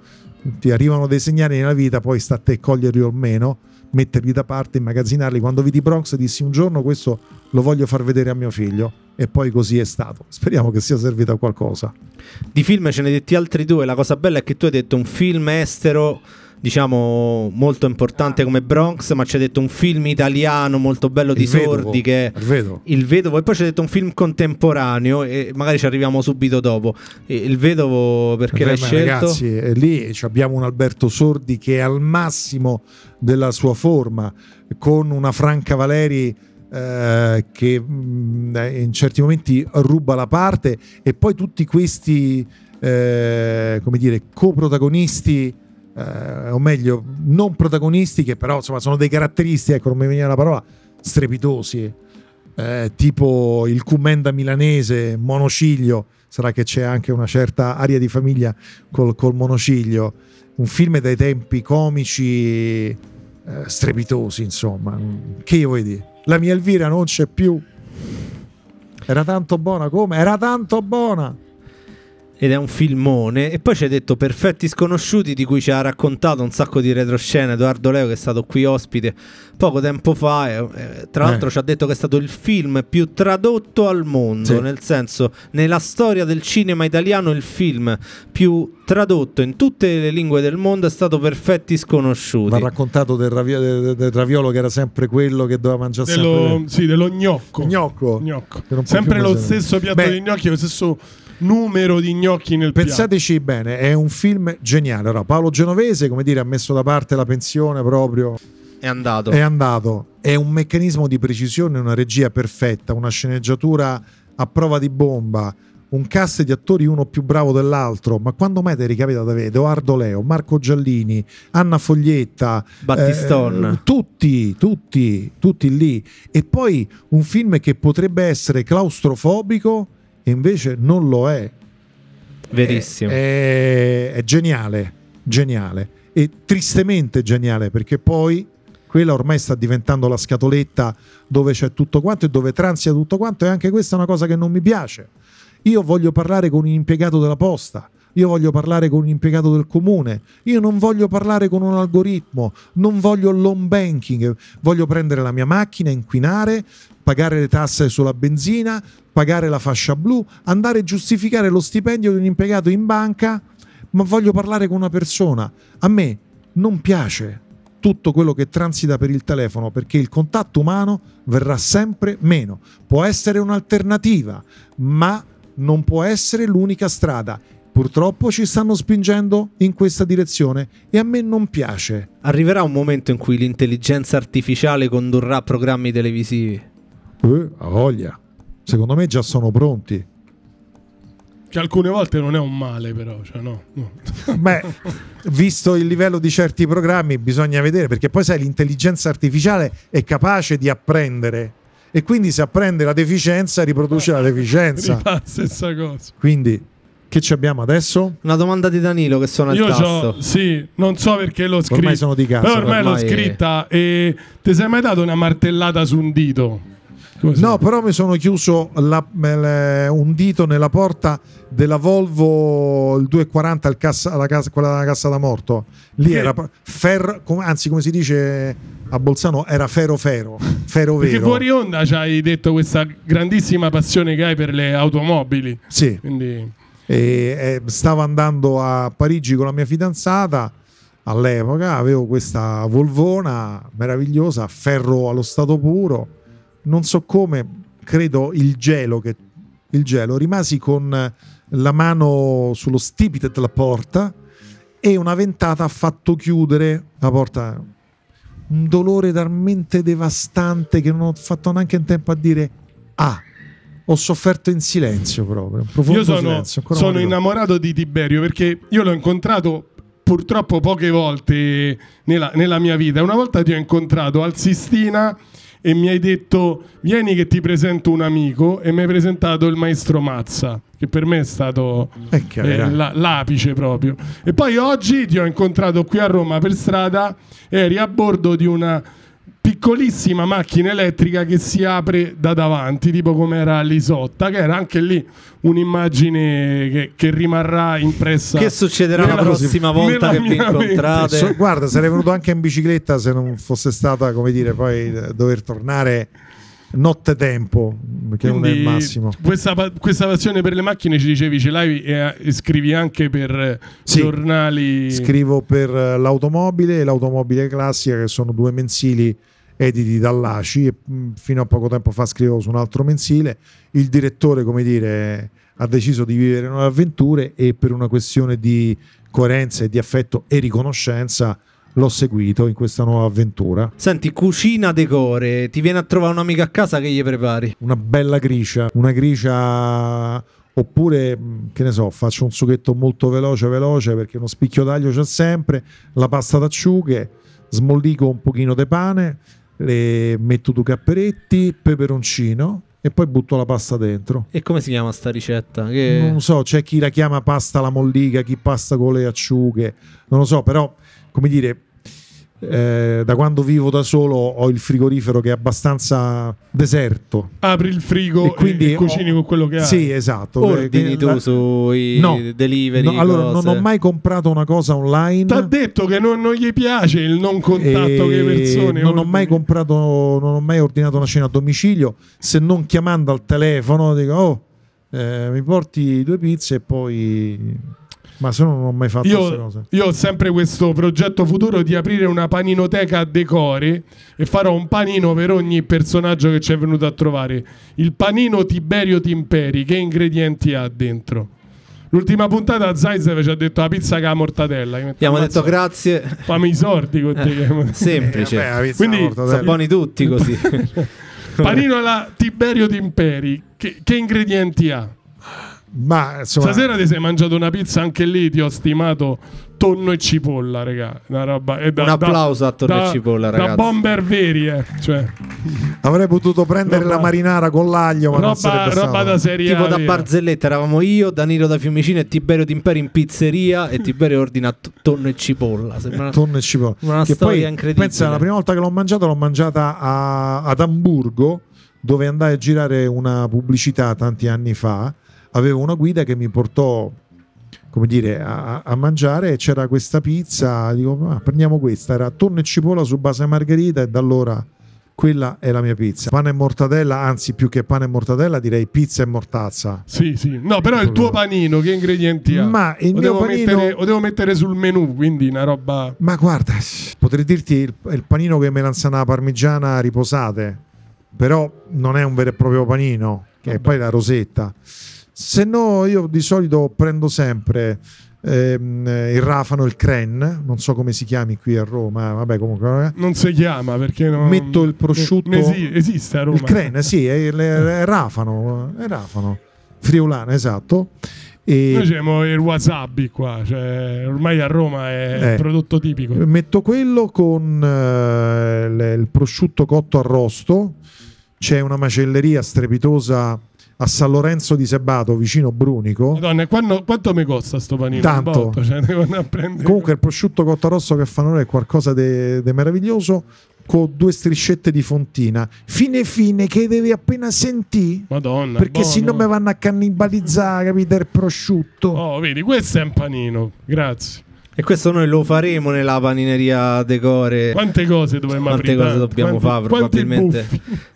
Speaker 3: Ti arrivano dei segnali nella vita, poi sta a te coglierli o meno, metterli da parte, immagazzinarli. Quando vidi Bronx dissi un giorno questo lo voglio far vedere a mio figlio e poi così è stato. Speriamo che sia servito a qualcosa.
Speaker 1: Di film ce ne hai detti altri due, la cosa bella è che tu hai detto un film estero diciamo molto importante come Bronx, ma ci hai detto un film italiano molto bello di sordi che
Speaker 3: il vedovo.
Speaker 1: il vedovo. e poi ci hai detto un film contemporaneo e magari ci arriviamo subito dopo. Il vedovo perché Beh, l'hai scelto?
Speaker 3: Ragazzi, lì abbiamo un Alberto Sordi che è al massimo della sua forma con una Franca Valeri eh, che mm, in certi momenti ruba la parte e poi tutti questi eh, come dire coprotagonisti eh, o meglio non protagonisti che però insomma sono dei caratteristi ecco non mi veniva la parola strepitosi eh, tipo il Cumenda milanese monociglio sarà che c'è anche una certa aria di famiglia col, col monociglio un film dai tempi comici eh, strepitosi insomma che vuoi dire la mia Elvira non c'è più. Era tanto buona come? Era tanto buona!
Speaker 1: Ed è un filmone. E poi ci hai detto Perfetti Sconosciuti, di cui ci ha raccontato un sacco di retroscena Edoardo Leo, che è stato qui ospite poco tempo fa. E, tra l'altro, eh. ci ha detto che è stato il film più tradotto al mondo. Sì. Nel senso, nella storia del cinema italiano, il film più tradotto in tutte le lingue del mondo è stato Perfetti Sconosciuti.
Speaker 3: Mi ha raccontato del, ravio- del, del raviolo che era sempre quello che doveva mangiare
Speaker 2: dello,
Speaker 3: sempre.
Speaker 2: sì, dello gnocco.
Speaker 3: Gnocco.
Speaker 2: Gnocco. Sempre lo stesso piatto
Speaker 3: Beh,
Speaker 2: di gnocchi, lo stesso numero di gnocchi nel piatto.
Speaker 3: Pensateci bene, è un film geniale. Allora, Paolo Genovese, come dire, ha messo da parte la pensione proprio.
Speaker 1: È andato.
Speaker 3: È andato. È un meccanismo di precisione, una regia perfetta, una sceneggiatura a prova di bomba, un cast di attori uno più bravo dell'altro. Ma quando mai ti ricapita da vedere Edoardo Leo, Marco Giallini, Anna Foglietta,
Speaker 1: Battiston.
Speaker 3: eh, tutti, tutti, tutti lì. E poi un film che potrebbe essere claustrofobico e invece non lo è.
Speaker 1: Verissimo.
Speaker 3: È, è geniale, geniale e tristemente geniale perché poi quella ormai sta diventando la scatoletta dove c'è tutto quanto e dove transita tutto quanto e anche questa è una cosa che non mi piace. Io voglio parlare con un impiegato della posta, io voglio parlare con un impiegato del comune, io non voglio parlare con un algoritmo, non voglio l'home banking, voglio prendere la mia macchina, inquinare, pagare le tasse sulla benzina, pagare la fascia blu, andare a giustificare lo stipendio di un impiegato in banca, ma voglio parlare con una persona. A me non piace tutto quello che transita per il telefono perché il contatto umano verrà sempre meno. Può essere un'alternativa, ma non può essere l'unica strada. Purtroppo ci stanno spingendo in questa direzione e a me non piace.
Speaker 1: Arriverà un momento in cui l'intelligenza artificiale condurrà programmi televisivi.
Speaker 3: Eh, ha voglia. Secondo me già sono pronti.
Speaker 2: Che alcune volte non è un male, però. Cioè, no, no.
Speaker 3: Beh, visto il livello di certi programmi, bisogna vedere perché poi sai, l'intelligenza artificiale è capace di apprendere e quindi se apprende la deficienza riproduce la deficienza.
Speaker 2: La stessa cosa.
Speaker 3: Quindi che ci abbiamo adesso?
Speaker 1: Una domanda di Danilo che suona il
Speaker 2: Io
Speaker 1: tasto.
Speaker 2: c'ho, sì, non so perché l'ho scritta.
Speaker 3: Ormai sono di casa.
Speaker 2: Però ormai, l'ho
Speaker 1: ormai-
Speaker 2: scritta e ti sei mai dato una martellata su un dito?
Speaker 3: No, però mi sono chiuso la- un dito nella porta della Volvo il 240 il cassa, la casa, quella della cassa da morto. Lì
Speaker 2: Che-
Speaker 3: era ferro, anzi come si dice a Bolzano era fero, fero
Speaker 2: Perché
Speaker 3: vero.
Speaker 2: fuori onda ci hai detto questa grandissima passione che hai per le automobili.
Speaker 3: Sì.
Speaker 2: Quindi
Speaker 3: E, eh, stavo andando a Parigi con la mia fidanzata all'epoca, avevo questa Volvona meravigliosa, ferro allo stato puro, non so come, credo il gelo, che, il gelo, rimasi con la mano sullo stipite della porta e una ventata ha fatto chiudere la porta. Un dolore talmente devastante che non ho fatto neanche in tempo a dire ah. Ho sofferto in silenzio proprio,
Speaker 2: io sono,
Speaker 3: silenzio.
Speaker 2: sono innamorato di Tiberio perché io l'ho incontrato purtroppo poche volte nella, nella mia vita. Una volta ti ho incontrato al Sistina e mi hai detto vieni che ti presento un amico e mi hai presentato il maestro Mazza che per me è stato
Speaker 3: Eh,
Speaker 2: eh, la- l'apice proprio. E poi oggi ti ho incontrato qui a Roma per strada eri a bordo di una piccolissima macchina elettrica che si apre da davanti tipo come era l'Isotta che era anche lì un'immagine che, che rimarrà impressa
Speaker 1: Che succederà la prossima volta che vi incontrate?
Speaker 3: So- guarda, sarei venuto anche in bicicletta se non fosse stata, come dire, poi eh, dover tornare notte tempo, che non è il
Speaker 2: Quindi
Speaker 3: massimo.
Speaker 2: Questa, questa passione per le macchine ci dicevi ce l'hai e, e scrivi anche per eh,
Speaker 3: Sì.
Speaker 2: giornali
Speaker 3: Scrivo per eh, l'automobile e l'automobile classica, che sono due mensili editi dall'ACI e mh, fino a poco tempo fa scrivevo su un altro mensile. Il direttore, come dire, ha deciso di vivere nuove avventure e per una questione di coerenza e di affetto e riconoscenza l'ho seguito in questa nuova avventura.
Speaker 1: Senti, cucina decore, ti viene a trovare un amico a casa che gli prepari?
Speaker 3: una bella gricia, una gricia oppure mh, che ne so, faccio un succhetto molto veloce veloce perché uno spicchio d'aglio c'è sempre, la pasta d'acciughe, smollico un pochino di pane, le metto due capperetti, peperoncino e poi butto la pasta dentro.
Speaker 1: E come si chiama sta ricetta? Che...
Speaker 3: Non so, c'è chi la chiama pasta alla mollica, chi pasta con le acciughe, non lo so, però come dire, eh, da quando vivo da solo ho il frigorifero che è abbastanza deserto.
Speaker 2: apri il frigo
Speaker 3: E quindi
Speaker 2: e cucini
Speaker 3: ho-
Speaker 2: con quello che hai
Speaker 3: Sì, esatto.
Speaker 1: Ordini
Speaker 3: Eh,
Speaker 1: tu
Speaker 3: la-
Speaker 1: sui
Speaker 3: No,
Speaker 1: delivery?
Speaker 3: no, allora,
Speaker 1: cose?
Speaker 3: non ho mai comprato una cosa online.
Speaker 2: T'ha detto che non, non gli piace il non contatto
Speaker 3: e
Speaker 2: con le persone.
Speaker 3: non ho mai
Speaker 2: ordini.
Speaker 3: comprato, non ho mai ordinato una cena a domicilio se non chiamando al telefono dico oh eh, mi porti due pizze e poi Ma se no non ho mai fatto queste cose.
Speaker 2: Io ho sempre questo progetto futuro di aprire una paninoteca a decore e farò un panino per ogni personaggio che ci è venuto a trovare. Il panino Tiberio Timperi, che ingredienti ha dentro? L'ultima puntata Zaisev ci ha detto la pizza con la mortadella.
Speaker 1: Abbiamo detto grazie.
Speaker 2: Fammi i sordi con te.
Speaker 1: Eh, semplice.
Speaker 3: Eh, vabbè,
Speaker 2: Quindi
Speaker 1: buoni tutti così.
Speaker 2: Panino alla Tiberio Timperi, che, che ingredienti ha?
Speaker 3: Ma insomma,
Speaker 2: Stasera ti sei mangiato una pizza, anche lì ti ho stimato tonno e cipolla, raga. Una roba, è da,
Speaker 1: Un applauso
Speaker 2: da,
Speaker 1: a tonno
Speaker 2: da,
Speaker 1: e cipolla,
Speaker 2: Da
Speaker 1: ragazzi.
Speaker 2: bomber veri, eh. Cioè,
Speaker 3: avrei potuto prendere
Speaker 2: Roba-
Speaker 3: la marinara con l'aglio, ma non
Speaker 2: roba,
Speaker 3: sarebbe
Speaker 2: roba
Speaker 3: stato.
Speaker 2: da serie
Speaker 1: Tipo da
Speaker 2: vera.
Speaker 1: barzelletta eravamo io, Danilo da Fiumicino e Tiberio D'Imperio in pizzeria e Tiberio ordina tonno e cipolla. Sembra
Speaker 3: tonno e cipolla.
Speaker 1: una
Speaker 3: che
Speaker 1: storia
Speaker 3: poi
Speaker 1: incredibile.
Speaker 3: pensa la prima volta che l'ho mangiata l'ho mangiata a- ad Amburgo dove andai a girare una pubblicità tanti anni fa avevo una guida che mi portò come dire a, a mangiare e c'era questa pizza dico "Ma prendiamo questa era tonno e cipolla su base margherita e da allora quella è la mia pizza pane e mortadella anzi più che pane e mortadella direi pizza e mortazza
Speaker 2: Sì, sì. No, però il tuo panino, che ingredienti ha?
Speaker 3: Ma il
Speaker 2: o
Speaker 3: mio
Speaker 2: devo
Speaker 3: panino-
Speaker 2: mettere, o devo mettere sul menù, quindi una roba...
Speaker 3: Ma guarda, potrei dirti il, il panino che melanzana parmigiana riposate, però non è un vero e proprio panino, che è
Speaker 2: Vabbè.
Speaker 3: poi la rosetta. Se no, io di solito prendo sempre ehm, eh, il rafano, il cren, non so come si chiami qui a Roma, vabbè comunque... eh.
Speaker 2: Non si chiama perché non...
Speaker 3: Metto il prosciutto-
Speaker 2: non esi- esiste a Roma.
Speaker 3: Il cren, sì, è il, è rafano, è rafano, friulano, esatto. E
Speaker 2: Noi abbiamo il wasabi qua, cioè ormai a Roma è
Speaker 3: Eh.
Speaker 2: il prodotto tipico.
Speaker 3: Metto quello con eh, il prosciutto cotto arrosto. C'è una macelleria strepitosa a San Lorenzo di Sebato, vicino Brunico.
Speaker 2: Madonna, quando- quanto mi costa sto panino?
Speaker 3: Tanto.
Speaker 2: Botto, cioè.
Speaker 3: Comunque il prosciutto cotto arrosto che fanno loro è qualcosa di meraviglioso con due striscette di fontina. Fine fine che devi appena sentire.
Speaker 2: Madonna.
Speaker 3: Perché se no mi vanno a cannibalizzare, capite, il prosciutto.
Speaker 2: Oh, vedi, questo è un panino. Grazie.
Speaker 1: E questo noi lo faremo nella panineria Decore.
Speaker 2: Quante cose dovremmo
Speaker 1: Quante
Speaker 2: aprire?
Speaker 1: cose dobbiamo
Speaker 2: Quanti-
Speaker 1: fare? Probabilmente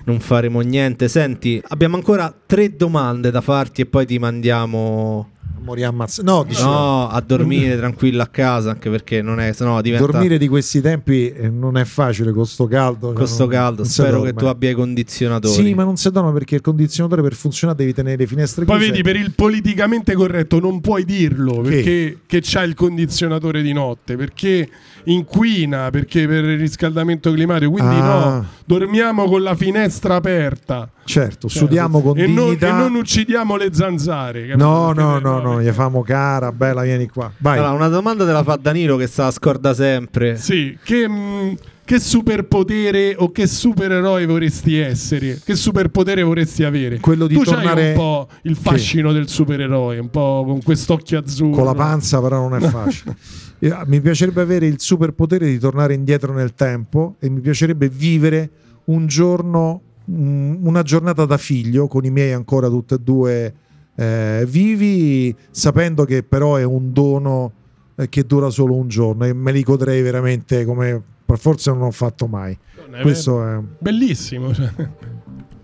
Speaker 1: non faremo niente. Senti, abbiamo ancora tre domande da farti e poi ti mandiamo
Speaker 3: Morì ammazzato. No, dicevo,
Speaker 1: no, a dormire tranquillo a casa. Anche perché non è, sennò diventa
Speaker 3: dormire di questi tempi eh, non è facile con sto caldo.
Speaker 1: con sto caldo.
Speaker 3: non
Speaker 1: Spero che tu abbia i condizionatori.
Speaker 3: Sì, ma non si dorme perché il condizionatore per funzionare devi tenere le finestre
Speaker 2: Poi
Speaker 3: chiuse.
Speaker 2: vedi, per il politicamente corretto non puoi dirlo
Speaker 3: Che?
Speaker 2: perché che c'ha il condizionatore di notte, perché inquina, perché per il riscaldamento climatico. Quindi
Speaker 3: Ah.
Speaker 2: no, dormiamo con la finestra aperta.
Speaker 3: Certo,
Speaker 2: Certo.
Speaker 3: sudiamo con
Speaker 2: e non,
Speaker 3: dignità.
Speaker 2: e non uccidiamo le zanzare. capito?
Speaker 3: No, no, no, no, gli famo cara, bella, vieni qua. Vai.
Speaker 1: Allora, una domanda te la fa Danilo che sa scorda sempre.
Speaker 2: Sì, che, mh, che superpotere o che supereroe vorresti essere? Che superpotere vorresti avere?
Speaker 3: Quello di
Speaker 2: tu
Speaker 3: tornare-
Speaker 2: un po' il fascino del supereroe, un po' con quest'occhio azzurro.
Speaker 3: Con la panza però non è facile. Io- Mi piacerebbe avere il superpotere di tornare indietro nel tempo e mi piacerebbe vivere un giorno, mm, una giornata da figlio con i miei ancora tutte e due eh, vivi, sapendo che però è un dono eh, che dura solo un giorno e me li godrei veramente come forse non ho fatto mai.
Speaker 2: Non è
Speaker 3: Questo è
Speaker 2: Bellissimo. cioè.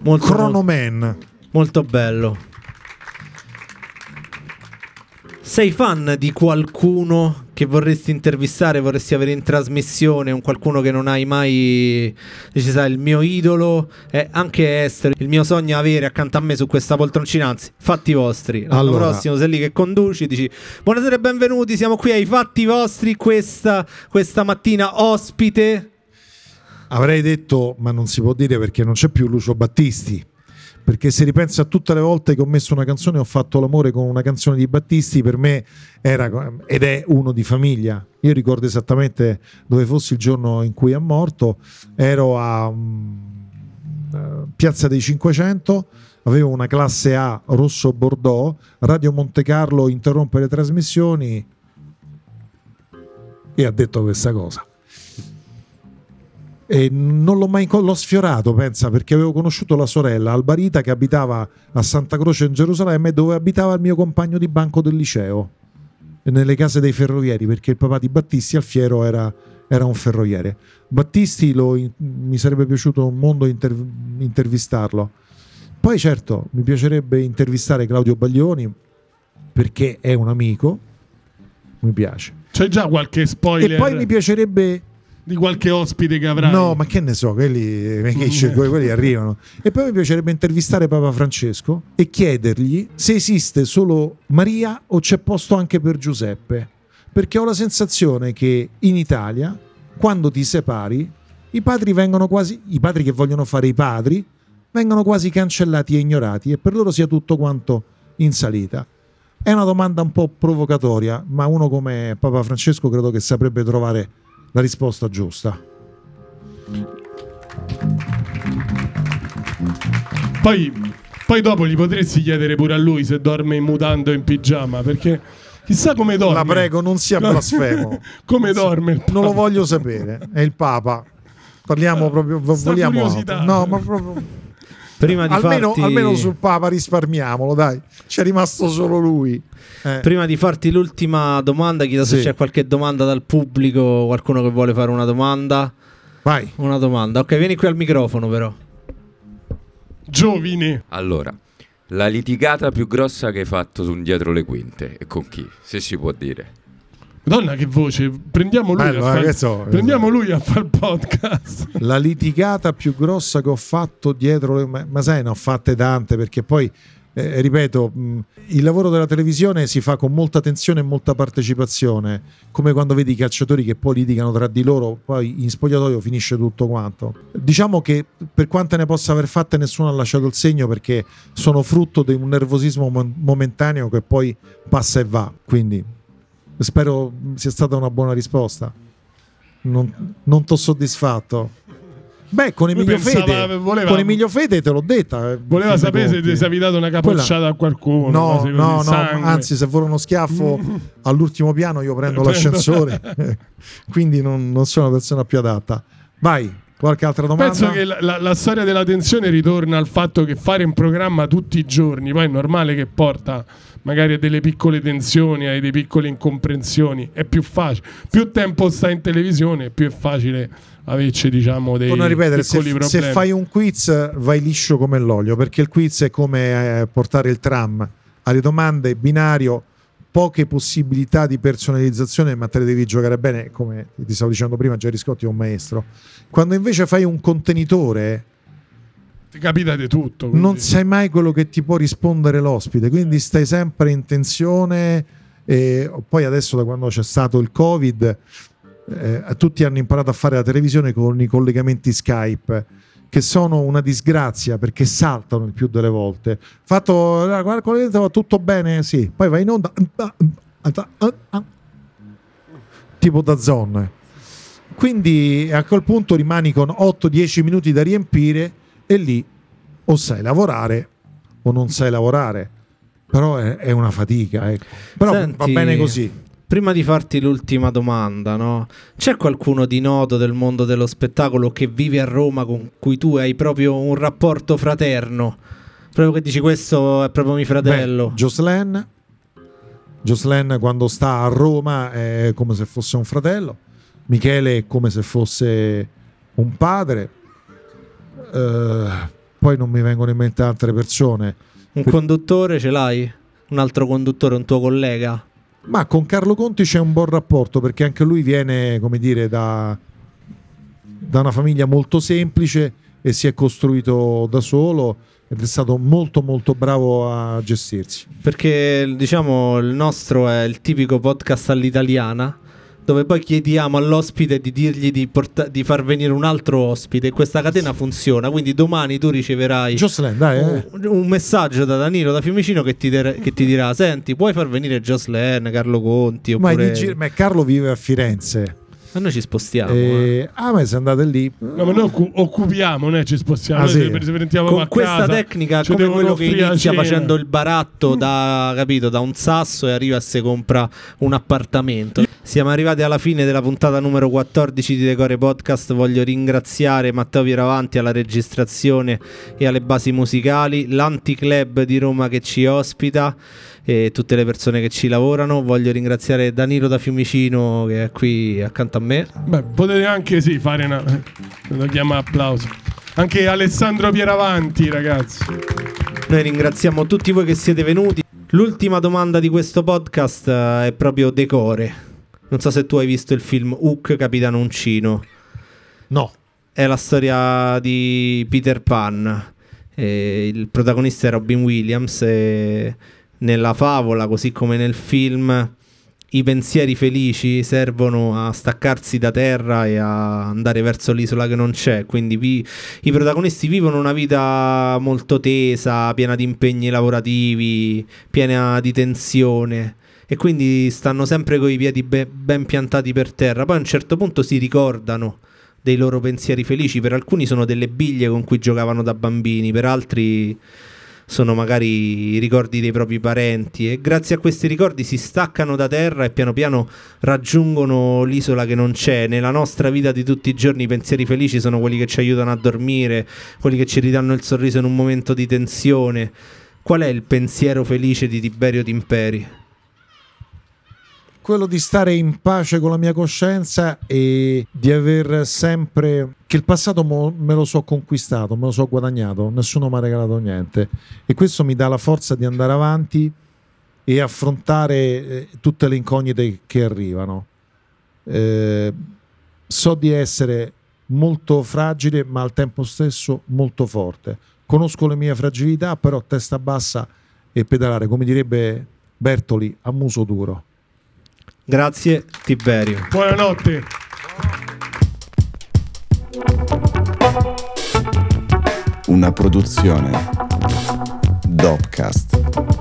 Speaker 1: Molto,
Speaker 3: Chronoman.
Speaker 1: molto bello. Sei fan di qualcuno che vorresti intervistare, vorresti avere in trasmissione, un qualcuno che non hai mai dici sai, il mio idolo è anche estero, il mio sogno è avere accanto a me su questa poltroncina, anzi, fatti vostri. L'anno
Speaker 3: Allora.
Speaker 1: prossimo sei lì che conduci, dici "Buonasera e benvenuti, siamo qui ai fatti vostri questa, questa mattina ospite".
Speaker 3: Avrei detto, ma non si può dire perché non c'è più Lucio Battisti. Perché se ripenso a tutte le volte che ho messo una canzone ho fatto l'amore con una canzone di Battisti, per me era ed è uno di famiglia. Io ricordo esattamente dove fossi il giorno in cui è morto. Ero a eh, Piazza dei 500, avevo una classe A rosso Bordeaux, Radio Monte Carlo interrompe le trasmissioni e ha detto questa cosa. E non l'ho mai l'ho sfiorato, pensa, perché avevo conosciuto la sorella Albarita che abitava a Santa Croce in Gerusalemme, dove abitava il mio compagno di banco del liceo, nelle case dei ferrovieri, perché il papà di Battisti Alfiero era, era un ferroviere. Battisti lo mi sarebbe piaciuto un mondo inter- intervistarlo. Poi certo, mi piacerebbe intervistare Claudio Baglioni perché è un amico mi piace.
Speaker 2: C'è già qualche spoiler?
Speaker 3: E poi mi piacerebbe
Speaker 2: di qualche ospite che avrai.
Speaker 3: No, ma che ne so, quelli, mm. quelli arrivano. E poi mi piacerebbe intervistare Papa Francesco e chiedergli se esiste solo Maria o c'è posto anche per Giuseppe. Perché ho la sensazione che in Italia, quando ti separi, i padri vengono quasi, i padri che vogliono fare i padri, vengono quasi cancellati e ignorati e per loro sia tutto quanto in salita. È una domanda un po' provocatoria, ma uno come Papa Francesco credo che saprebbe trovare la risposta giusta.
Speaker 2: Poi, poi dopo gli potresti chiedere pure a lui se dorme in mutando o in pigiama, perché chissà come dorme.
Speaker 3: La prego, non sia blasfemo.
Speaker 2: come dorme?
Speaker 3: Non lo voglio sapere, è il Papa. Parliamo proprio,
Speaker 2: Sta
Speaker 3: vogliamo...
Speaker 2: curiosità.
Speaker 3: No, ma proprio...
Speaker 1: Prima di
Speaker 3: almeno,
Speaker 1: farti...
Speaker 3: almeno sul Papa risparmiamolo, dai. C'è rimasto solo lui.
Speaker 1: Eh. Prima di farti l'ultima domanda, chiedo sì. se c'è qualche domanda dal pubblico, qualcuno che vuole fare una domanda.
Speaker 3: Vai.
Speaker 1: Una domanda. Ok, vieni qui al microfono però.
Speaker 2: Giovine.
Speaker 5: Allora, la litigata più grossa che hai fatto su un dietro le quinte e con chi? Se si può dire.
Speaker 2: Madonna che voce, prendiamo lui, Bello, a, far, eh, so, prendiamo lui a fare il podcast.
Speaker 3: La litigata più grossa che ho fatto dietro le... Ma, ma sai, ne ho fatte tante perché poi eh, ripeto, mh, il lavoro della televisione si fa con molta attenzione e molta partecipazione, come quando vedi i calciatori che poi litigano tra di loro, poi in spogliatoio finisce tutto quanto. Diciamo che per quante ne possa aver fatte nessuno ha lasciato il segno perché sono frutto di un nervosismo momentaneo che poi passa e va, quindi spero sia stata una buona risposta. Non, non ti ho soddisfatto. Beh, con Emilio, Fede, voleva, con Emilio Fede te l'ho detta.
Speaker 2: Eh, voleva sapere se ti sei dato una capocciata a qualcuno.
Speaker 3: No, no, no, anzi, se vuole uno schiaffo all'ultimo piano io prendo l'ascensore. Quindi non, non, sono la persona più adatta. Vai, qualche altra domanda?
Speaker 2: Penso che la, la, la, storia della tensione ritorna al fatto che fare un programma tutti i giorni, poi è normale che porta magari a delle piccole tensioni, a delle piccole incomprensioni. È più facile. Più tempo stai in televisione, più è facile averci diciamo dei Torno a ripetere,
Speaker 3: se, se, fai un quiz vai liscio come l'olio perché il quiz è come eh, portare il tram alle domande binario poche possibilità di personalizzazione ma te le devi giocare bene come ti stavo dicendo prima Gerry Scotti è un maestro quando invece fai un contenitore
Speaker 2: ti capita di tutto
Speaker 3: quindi. non sai mai quello che ti può rispondere l'ospite quindi stai sempre in tensione e poi adesso da quando c'è stato il covid eh, tutti hanno imparato a fare la televisione con i collegamenti Skype che sono una disgrazia perché saltano il più delle volte. Fatto, guarda, va tutto bene, sì, poi va in onda tipo da zone. Quindi a quel punto rimani con 8-10 minuti da riempire e lì o sai lavorare o non sai lavorare. Però è, è una fatica, ecco. Però Senti, va bene così.
Speaker 1: Prima di farti l'ultima domanda, no? C'è qualcuno di noto del mondo dello spettacolo che vive a Roma con cui tu hai proprio un rapporto fraterno? Proprio che dici questo è proprio mio fratello.
Speaker 3: Jocelyn. Jocelyn quando sta a Roma è come se fosse un fratello. Michele è come se fosse un padre. Uh, poi non mi vengono in mente altre persone.
Speaker 1: Un conduttore ce l'hai? Un altro conduttore, un tuo collega?
Speaker 3: Ma con Carlo Conti c'è un buon rapporto perché anche lui viene, come dire, da, da una famiglia molto semplice e si è costruito da solo ed è stato molto molto bravo a gestirsi.
Speaker 1: Perché diciamo il nostro è il tipico podcast all'italiana dove poi chiediamo all'ospite di dirgli di, porta- di, far venire un altro ospite. Questa catena funziona, quindi domani tu riceverai
Speaker 3: Jocelyn, dai, eh.
Speaker 1: un, un, messaggio da Danilo da Fiumicino che ti, de- che ti, dirà: Senti, puoi far venire Jocelyn, Carlo Conti? Oppure...
Speaker 3: Ma, gi- ma Carlo vive a Firenze.
Speaker 1: Ma noi ci spostiamo.
Speaker 3: E... Eh. Ah, ma se andate lì.
Speaker 2: No, ma noi occupiamo, noi ci spostiamo. Ah, sì.
Speaker 1: Con questa casa, tecnica, come quello che inizia facendo il baratto da, capito, da un sasso e arriva e si compra un appartamento. Siamo arrivati alla fine della puntata numero 14 di Decore Podcast. Voglio ringraziare Matteo Pieravanti alla registrazione e alle basi musicali, l'Anticlub di Roma che ci ospita e tutte le persone che ci lavorano. Voglio ringraziare Danilo da Fiumicino che è qui accanto a me.
Speaker 2: Beh, potete anche sì fare una, una chiama applauso. Anche Alessandro Pieravanti, ragazzi.
Speaker 1: Noi ringraziamo tutti voi che siete venuti. L'ultima domanda di questo podcast eh, è proprio decore. Non so se tu hai visto il film Hook Capitano Uncino.
Speaker 3: No.
Speaker 1: È la storia di Peter Pan. E il protagonista è Robin Williams e nella favola, così come nel film, i pensieri felici servono a staccarsi da terra e a andare verso l'isola che non c'è. Quindi vi, i protagonisti vivono una vita molto tesa, piena di impegni lavorativi, piena di tensione. E quindi stanno sempre con i piedi be- ben piantati per terra. Poi a un certo punto si ricordano dei loro pensieri felici. Per alcuni sono delle biglie con cui giocavano da bambini, per altri sono magari i ricordi dei propri parenti e grazie a questi ricordi si staccano da terra e piano piano raggiungono l'isola che non c'è. Nella nostra vita di tutti i giorni i pensieri felici sono quelli che ci aiutano a dormire, quelli che ci ridanno il sorriso in un momento di tensione. Qual è il pensiero felice di Tiberio Timperi?
Speaker 3: Quello di stare in pace con la mia coscienza e di aver sempre che il passato me lo so conquistato, me lo so guadagnato, nessuno mi ha regalato niente e questo mi dà la forza di andare avanti e affrontare eh, tutte le incognite che arrivano. Eh, so di essere molto fragile ma al tempo stesso molto forte. Conosco le mie fragilità, però testa bassa e pedalare, come direbbe Bertoli, a muso duro.
Speaker 1: Grazie Tiberio.
Speaker 2: Buonanotte.
Speaker 6: Una produzione Dopcast.